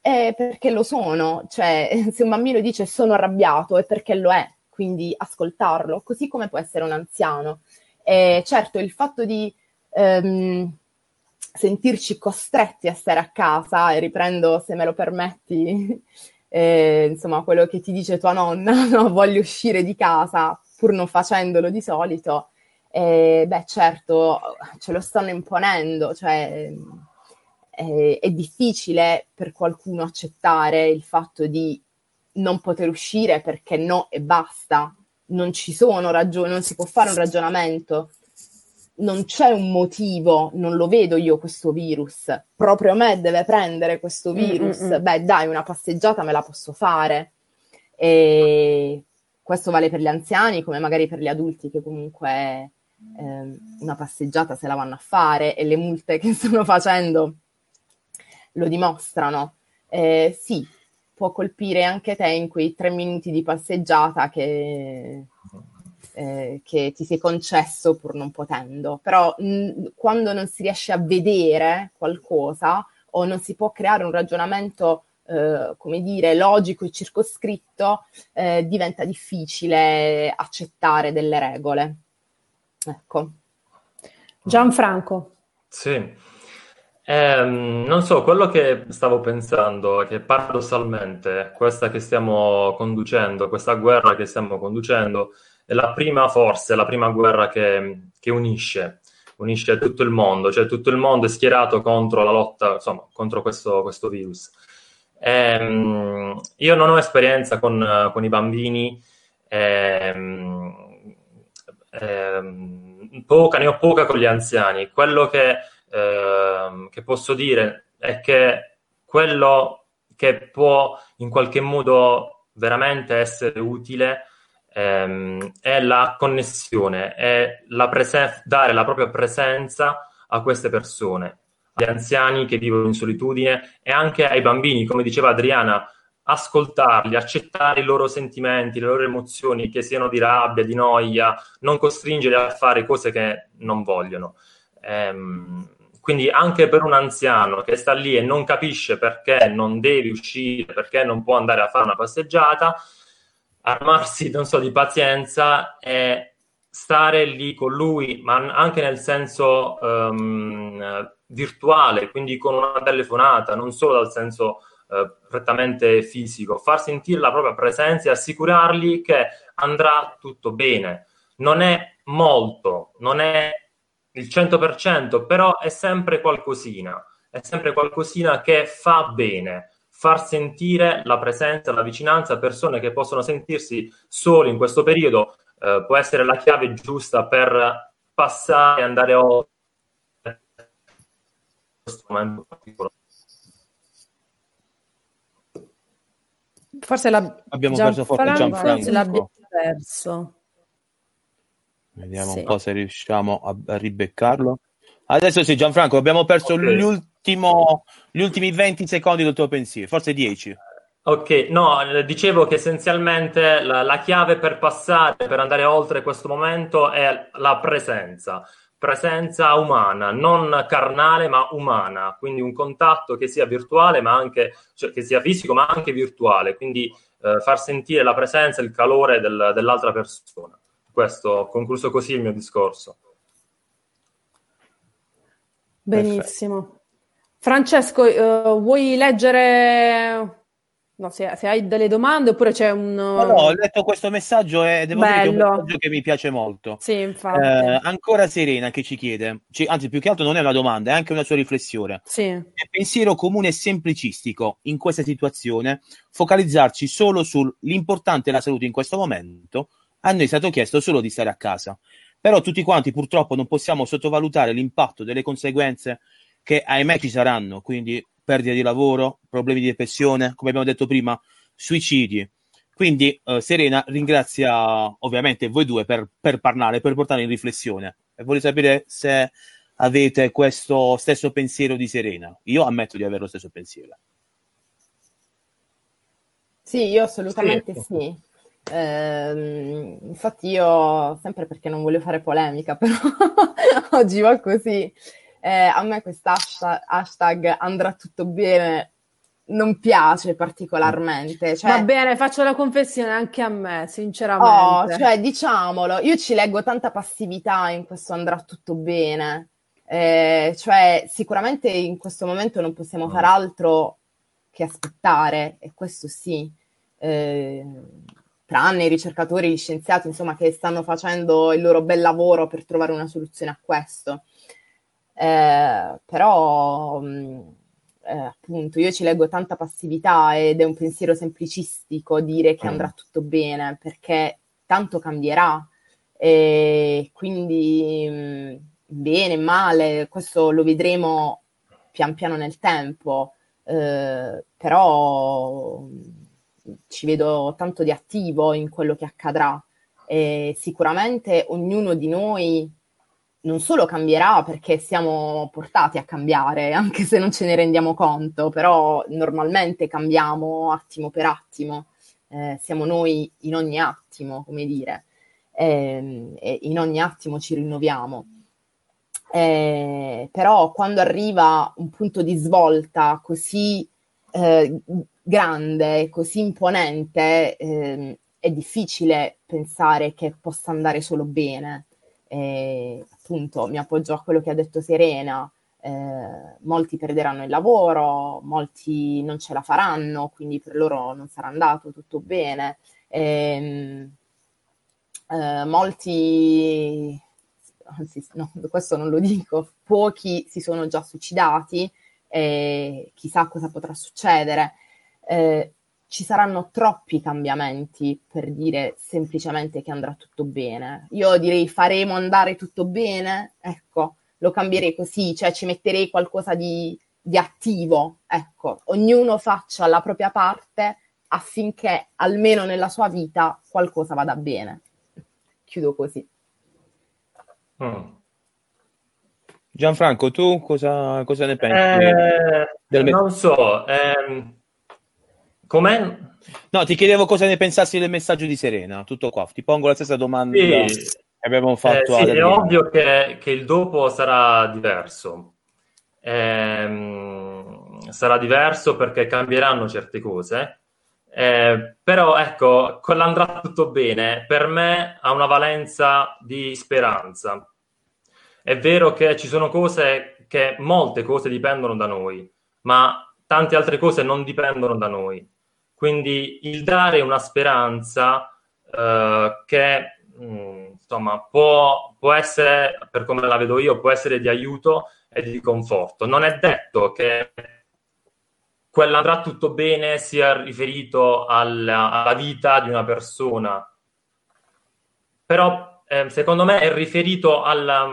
Eh, perché lo sono, cioè se un bambino dice sono arrabbiato è perché lo è, quindi ascoltarlo, così come può essere un anziano. Eh, certo, il fatto di ehm, sentirci costretti a stare a casa, e riprendo se me lo permetti, eh, insomma, quello che ti dice tua nonna, no? voglio uscire di casa pur non facendolo di solito, eh, beh certo ce lo stanno imponendo, cioè eh, è difficile per qualcuno accettare il fatto di non poter uscire perché no e basta, non ci sono ragioni, non si può fare un ragionamento non c'è un motivo, non lo vedo io questo virus, proprio a me deve prendere questo mm, virus, Mm-mm. beh dai, una passeggiata me la posso fare. E questo vale per gli anziani come magari per gli adulti che comunque eh, una passeggiata se la vanno a fare e le multe che stanno facendo lo dimostrano. Eh, sì, può colpire anche te in quei tre minuti di passeggiata che eh, che ti sei concesso pur non potendo, però mh, quando non si riesce a vedere qualcosa o non si può creare un ragionamento eh, come dire, logico e circoscritto, eh, diventa difficile accettare delle regole. Ecco. Gianfranco. Sì. Eh, non so, quello che stavo pensando è che paradossalmente questa che stiamo conducendo, questa guerra che stiamo conducendo, è la prima, forse, la prima guerra che, che unisce, unisce tutto il mondo, cioè tutto il mondo è schierato contro la lotta, insomma, contro questo, questo virus. Ehm, io non ho esperienza con, con i bambini, ehm, ehm, poca, ne ho poca con gli anziani. Quello che, ehm, che posso dire è che quello che può in qualche modo veramente essere utile ehm, è la connessione, è la presen- dare la propria presenza a queste persone, agli anziani che vivono in solitudine e anche ai bambini, come diceva Adriana, ascoltarli, accettare i loro sentimenti, le loro emozioni, che siano di rabbia, di noia, non costringerli a fare cose che non vogliono. Ehm, quindi anche per un anziano che sta lì e non capisce perché non deve uscire, perché non può andare a fare una passeggiata, armarsi, non so, di pazienza e stare lì con lui, ma anche nel senso um, virtuale, quindi con una telefonata, non solo dal senso uh, prettamente fisico, far sentire la propria presenza e assicurargli che andrà tutto bene. Non è molto, non è il 100%, però è sempre qualcosina, è sempre qualcosina che fa bene. Far sentire la presenza, la vicinanza a persone che possono sentirsi soli in questo periodo eh, può essere la chiave giusta per passare e andare oltre questo momento particolare. Forse la... abbiamo perso forse Gianfranco. L'abbiamo perso. Vediamo sì. un po' se riusciamo a, a ribeccarlo. Adesso sì, Gianfranco, abbiamo perso okay. gli ultimi 20 secondi del tuo pensiero, forse 10. Ok, no, dicevo che essenzialmente la, la, chiave per passare, per andare oltre questo momento è la presenza, presenza umana, non carnale ma umana, quindi un contatto che sia virtuale ma anche, cioè, che sia fisico ma anche virtuale, quindi eh, far sentire la presenza, il calore del, dell'altra persona. Questo, ho concluso così il mio discorso. Benissimo. Perfetto. Francesco, uh, vuoi leggere No, se, se, hai delle domande oppure c'è un... No, no, ho letto questo messaggio e devo Bello. dire che è un messaggio che mi piace molto. Sì, infatti. Eh, ancora Serena che ci chiede, ci, anzi più che altro non è una domanda, è anche una sua riflessione. Sì. È pensiero comune e semplicistico in questa situazione focalizzarci solo sull'importante della salute in questo momento. A noi è stato chiesto solo di stare a casa. Però tutti quanti purtroppo non possiamo sottovalutare l'impatto delle conseguenze che ahimè ci saranno, quindi perdita di lavoro, problemi di depressione, come abbiamo detto prima, suicidi. Quindi uh, Serena ringrazia ovviamente voi due per, per parlare, per portare in riflessione. E voglio sapere se avete questo stesso pensiero di Serena. Io ammetto di avere lo stesso pensiero. Sì, io assolutamente sì. sì. Eh, infatti io, sempre perché non voglio fare polemica, però oggi va così, eh, a me questo hashtag, andrà tutto bene non piace particolarmente. Cioè, Va bene, faccio la confessione anche a me, sinceramente. Oh, cioè, diciamolo, io ci leggo tanta passività in questo andrà tutto bene. Eh, cioè, sicuramente in questo momento non possiamo fare altro che aspettare, e questo sì. Eh, tranne i ricercatori, gli scienziati, insomma, che stanno facendo il loro bel lavoro per trovare una soluzione a questo. Eh, però eh, appunto io ci leggo tanta passività ed è un pensiero semplicistico dire che andrà mm. tutto bene perché tanto cambierà. E quindi mh, bene, male, questo lo vedremo pian piano nel tempo, eh, però ci vedo tanto di attivo in quello che accadrà. E sicuramente ognuno di noi non solo cambierà perché siamo portati a cambiare, anche se non ce ne rendiamo conto, però normalmente cambiamo attimo per attimo, eh, siamo noi in ogni attimo, come dire, eh, e in ogni attimo ci rinnoviamo. Eh, però quando arriva un punto di svolta così eh, grande, così imponente, ehm, è difficile pensare che possa andare solo bene. Eh, appunto mi appoggio a quello che ha detto Serena, eh, molti perderanno il lavoro, molti non ce la faranno, quindi per loro non sarà andato tutto bene. Eh, eh, molti, anzi no, questo non lo dico, pochi si sono già suicidati, chissà cosa potrà succedere. Eh, ci saranno troppi cambiamenti per dire semplicemente che andrà tutto bene. Io direi faremo andare tutto bene, ecco, lo cambierei così, cioè ci metterei qualcosa di, di attivo, ecco, ognuno faccia la propria parte affinché almeno nella sua vita qualcosa vada bene. Chiudo così. Mm. Gianfranco, tu cosa, cosa ne pensi? Eh, del... Non so, ehm Com'è? No, ti chiedevo cosa ne pensassi del messaggio di Serena, tutto qua. Ti pongo la stessa domanda sì. che abbiamo fatto. Eh, sì, è ovvio che, che, il dopo sarà diverso. Eh, sarà diverso perché cambieranno certe cose. Eh, però ecco, quell'andrà tutto bene, per me ha una valenza di speranza. È vero che ci sono cose che molte cose dipendono da noi, ma tante altre cose non dipendono da noi. Quindi il dare una speranza eh, che mh, mm, insomma può, può, essere, per come la vedo io, può essere di aiuto e di conforto. Non è detto che quell'andrà tutto bene sia riferito alla, alla vita di una persona, però eh, secondo me è riferito alla,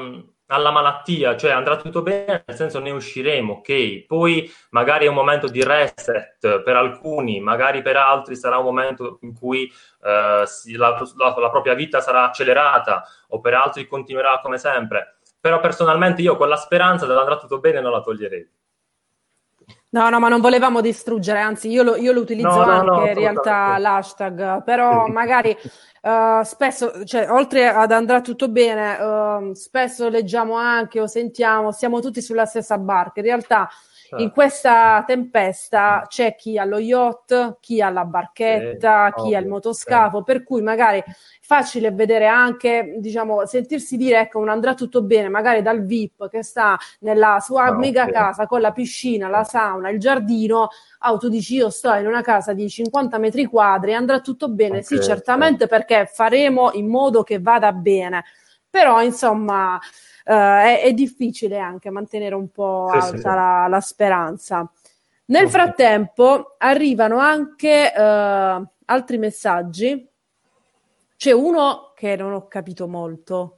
alla malattia, cioè andrà tutto bene, nel senso ne usciremo, ok? Poi magari è un momento di reset per alcuni, magari per altri sarà un momento in cui eh, la, la, la, propria vita sarà accelerata o per altri continuerà come sempre. Però personalmente io quella speranza dell'andrà tutto bene non la toglierei. No, no, ma non volevamo distruggere, anzi io lo, io lo utilizzo no, anche no, no, in realtà l'hashtag, però magari uh, spesso, cioè, oltre ad andrà tutto bene, uh, spesso leggiamo anche o sentiamo, siamo tutti sulla stessa barca, in realtà certo. in questa tempesta c'è chi ha lo yacht, chi ha la barchetta, sì, chi ha il motoscafo, sì. per cui magari è facile vedere anche, diciamo, sentirsi dire ecco non andrà tutto bene, magari dal VIP che sta nella sua no, mega sì. casa con la piscina, la sauna, il giardino, ah, tu dici io sto in una casa di 50 metri quadri, andrà tutto bene? Okay, sì, certamente perché faremo in modo che vada bene, però insomma è, è, difficile anche mantenere un po' sì, alta sì. La, la, speranza. Nel frattempo arrivano anche uh, altri messaggi. C'è uno che non ho capito molto,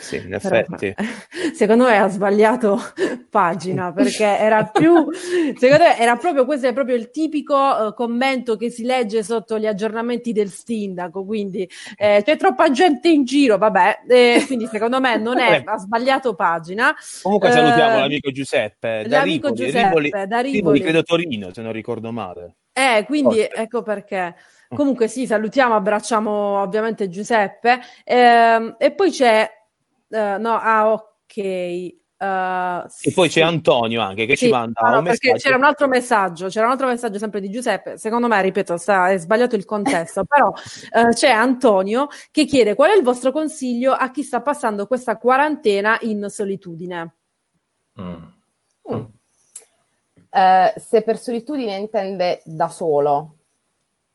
sì, in effetti. Però, secondo me ha sbagliato pagina perché era più, secondo me era proprio questo è proprio il tipico uh, commento che si legge sotto gli aggiornamenti del sindaco. Quindi eh, c'è troppa gente in giro, vabbè. Eh, quindi secondo me non è, ha sbagliato pagina. Comunque salutiamo eh, l'amico Giuseppe da l'amico Rivoli, Giuseppe Rivoli, da Rivoli. Rivoli, credo Torino, se non ricordo male. Eh, quindi Forse. ecco perché. Comunque sì, salutiamo, abbracciamo ovviamente Giuseppe. Eh, e poi c'è... Uh, no, ah, ok. Uh, e poi sì. c'è Antonio anche che sì, ci manda no, un perché c'era un altro messaggio c'era un altro messaggio sempre di Giuseppe secondo me ripeto sta, è sbagliato il contesto però uh, c'è Antonio che chiede qual è il vostro consiglio a chi sta passando questa quarantena in solitudine mm. Mm. Uh, se per solitudine intende da solo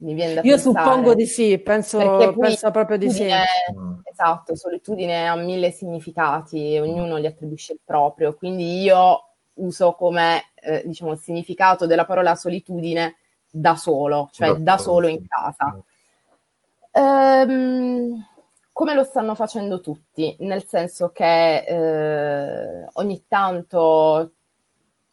mi viene da Io pensare. suppongo di sì, penso, penso proprio di sì. Esatto, solitudine ha mille significati, ognuno gli attribuisce il proprio, quindi io uso come eh, diciamo il significato della parola solitudine da solo, cioè da, da solo in casa. Ehm, come lo stanno facendo tutti, nel senso che eh, ogni tanto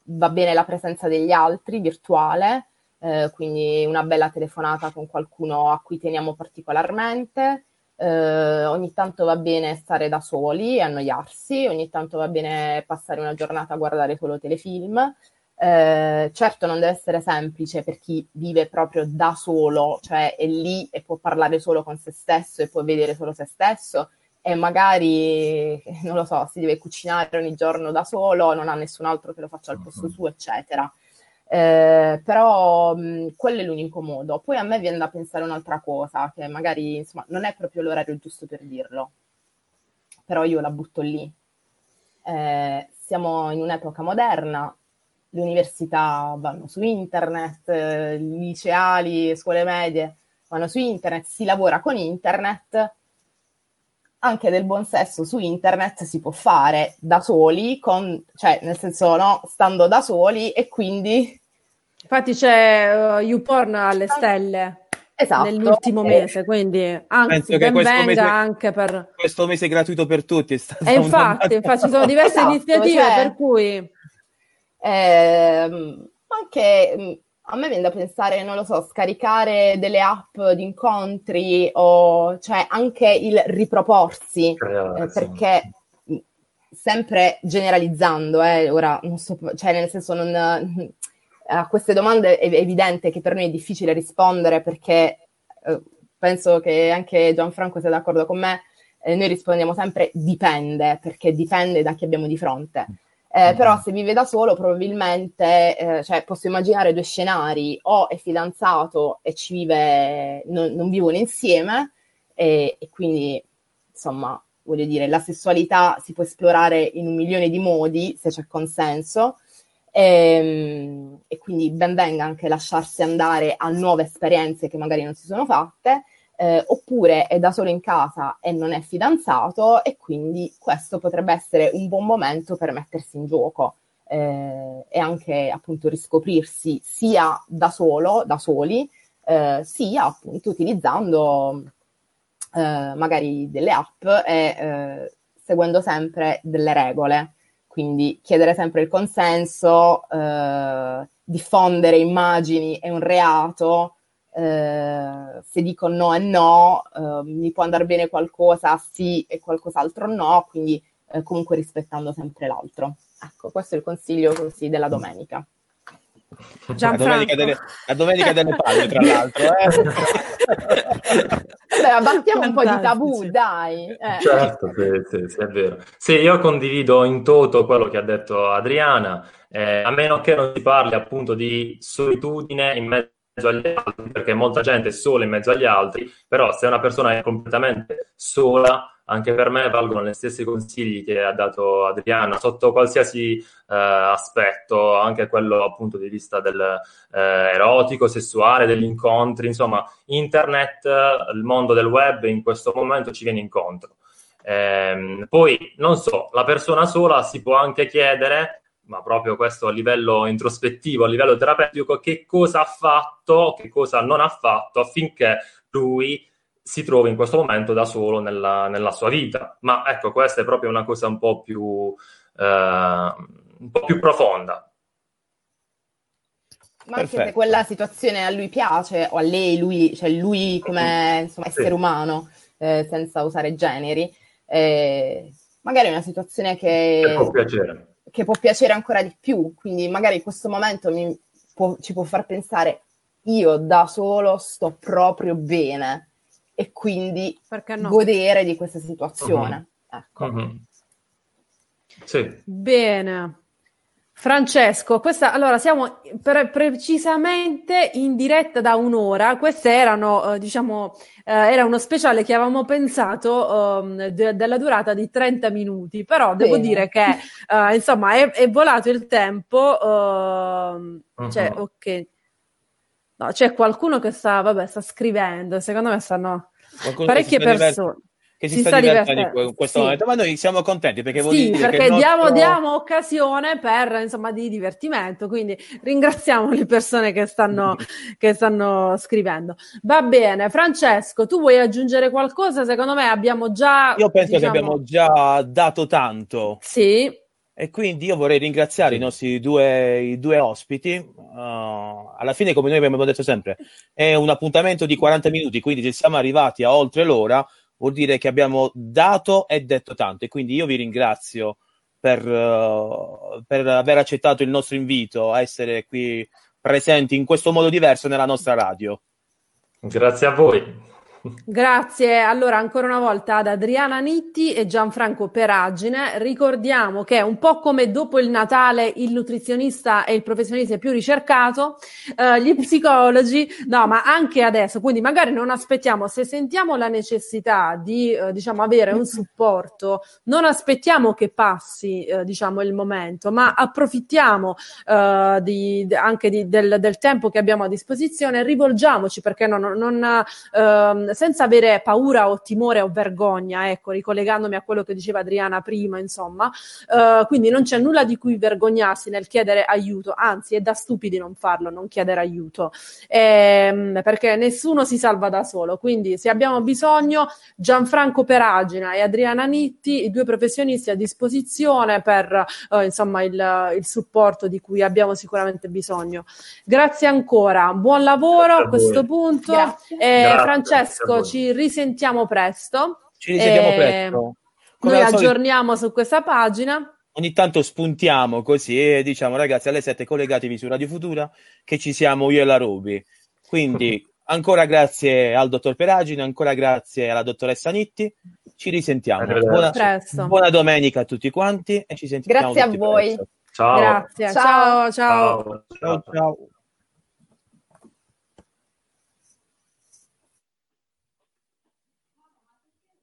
va bene la presenza degli altri virtuale, eh, quindi una bella telefonata con qualcuno a cui teniamo particolarmente. Eh, ogni tanto va bene stare da soli e annoiarsi, ogni tanto va bene passare una giornata a guardare solo telefilm. Eh, certo non deve essere semplice per chi vive proprio da solo, cioè è lì e può parlare solo con se stesso e può vedere solo se stesso e magari, non lo so, si deve cucinare ogni giorno da solo, non ha nessun altro che lo faccia al posto suo, eccetera. Eh, però mh, quello è l'unico modo. Poi a me viene da pensare un'altra cosa, che magari insomma, non è proprio l'orario giusto per dirlo, però io la butto lì. Eh, siamo in un'epoca moderna, le università vanno su internet, eh, liceali, scuole medie vanno su internet, si lavora con internet, anche del buon sesso su internet si può fare da soli, con, cioè nel senso no, stando da soli e quindi Infatti c'è uh, YouPorn alle stelle. Esatto. Nell'ultimo mese, quindi anzi, ben venga mese, anche per... Questo mese gratuito per tutti è stato... E infatti, infatti ci sono diverse esatto, iniziative cioè, per cui... Ehm, anche mm, a me viene da pensare, non lo so, scaricare delle app di incontri o cioè anche il riproporsi, eh, perché mm, sempre generalizzando, eh, ora non so, cioè nel senso non a queste domande è evidente che per noi è difficile rispondere perché eh, penso che anche Gianfranco sia d'accordo con me, eh, noi rispondiamo sempre dipende, perché dipende da chi abbiamo di fronte. Eh, mm-hmm. però se vive da solo probabilmente, eh, cioè posso immaginare due scenari, o è fidanzato e ci vive, non, non vivono insieme e, e quindi insomma voglio dire la sessualità si può esplorare in un milione di modi se c'è consenso, e, ehm, e, quindi ben venga anche lasciarsi andare a nuove esperienze che magari non si sono fatte, eh, oppure è da solo in casa e non è fidanzato e quindi questo potrebbe essere un buon momento per mettersi in gioco eh, e anche appunto riscoprirsi sia da solo, da soli, eh, sia appunto utilizzando eh, magari delle app e eh, seguendo sempre delle regole quindi chiedere sempre il consenso, eh, diffondere immagini è un reato, eh, se dico no è no, eh, mi può andare bene qualcosa sì e qualcos'altro no, quindi eh, comunque rispettando sempre l'altro. Ecco, questo è il consiglio così della domenica. La domenica, delle, la domenica delle palle, tra l'altro. Eh. Beh, abbattiamo un po' di tabù, dai. Eh. Certo, sì, sì, sì, è vero. Sì, io condivido in toto quello che ha detto Adriana. Eh, a meno che non si parli appunto di solitudine in mezzo agli altri, perché molta gente è sola in mezzo agli altri, però se una persona è completamente sola, anche per me valgono gli stessi consigli che ha dato Adriano sotto qualsiasi eh, aspetto, anche quello appunto di vista del eh, erotico, sessuale, degli incontri, insomma, internet, il mondo del web in questo momento ci viene incontro. Eh, poi, non so, la persona sola si può anche chiedere ma proprio questo a livello introspettivo, a livello terapeutico, che cosa ha fatto, che cosa non ha fatto affinché lui si trovi in questo momento da solo nella, nella sua vita. Ma ecco, questa è proprio una cosa un po' più, eh, un po più profonda. Ma anche Perfetto. se quella situazione a lui piace, o a lei, lui, cioè lui come insomma, essere sì. umano, eh, senza usare generi, eh, magari è una situazione che, che può piacere che può piacere ancora di più. Quindi magari in questo momento mi può, ci può far pensare io da solo sto proprio bene e quindi no? godere di questa situazione. Uh-huh. Ecco. Uh-huh. Sì. Bene. Francesco, questa, allora siamo pre- precisamente in diretta da un'ora, queste erano, eh, diciamo, eh, era uno speciale che avevamo pensato eh, de- della durata di 30 minuti, però devo dire che, eh, insomma, è, è, volato il tempo, uh-huh. cioè, ok, no, c'è qualcuno che sta, vabbè, sta scrivendo, secondo me stanno Qualcuno parecchie persone che si, si sta, sta divertendo in questo sì. momento, ma noi siamo contenti perché vuol sì, dire perché nostro... diamo, diamo, occasione per insomma di divertimento, quindi ringraziamo le persone che stanno, che stanno scrivendo. Va bene, Francesco, tu vuoi aggiungere qualcosa? Secondo me abbiamo già. Io penso diciamo... che abbiamo già dato tanto. Sì. E quindi io vorrei ringraziare i nostri due, i due ospiti. Uh, alla fine, come noi abbiamo detto sempre, è un appuntamento di 40 minuti, quindi se siamo arrivati a oltre l'ora, vuol dire che abbiamo dato e detto tanto e quindi io vi ringrazio per, uh, per aver accettato il nostro invito a essere qui presenti in questo modo diverso nella nostra radio. Grazie a voi. Grazie. Allora ancora una volta ad Adriana Nitti e Gianfranco Peragine. Ricordiamo che un po' come dopo il Natale il nutrizionista e il professionista più ricercato, eh, gli psicologi, no, ma anche adesso, quindi magari non aspettiamo, se sentiamo la necessità di eh, diciamo avere un supporto, non aspettiamo che passi eh, diciamo il momento, ma approfittiamo eh, di, anche di, del, del, tempo che abbiamo a disposizione, rivolgiamoci perché non, non ehm, senza avere paura o timore o vergogna, ecco, ricollegandomi a quello che diceva Adriana prima, insomma, uh, quindi non c'è nulla di cui vergognarsi nel chiedere aiuto, anzi è da stupidi non farlo, non chiedere aiuto, ehm, perché nessuno si salva da solo, quindi se abbiamo bisogno, Gianfranco Peragina e Adriana Nitti, i due professionisti a disposizione per, uh, insomma, il, il supporto di cui abbiamo sicuramente bisogno. Grazie ancora, buon lavoro a, a questo punto. Eh, Francesco, Francesco, ci risentiamo presto. Ci risentiamo e... presto. Come noi aggiorniamo solito... su questa pagina. Ogni tanto spuntiamo così e diciamo ragazzi alle 7 collegatevi su Radio Futura che ci siamo io e la Ruby. Quindi ancora grazie al dottor Peragine, ancora grazie alla dottoressa Nitti. Ci risentiamo. Buona, buona, domenica a tutti quanti e ci sentiamo. Grazie a voi. Ciao. Grazie. ciao. ciao. ciao. ciao. ciao.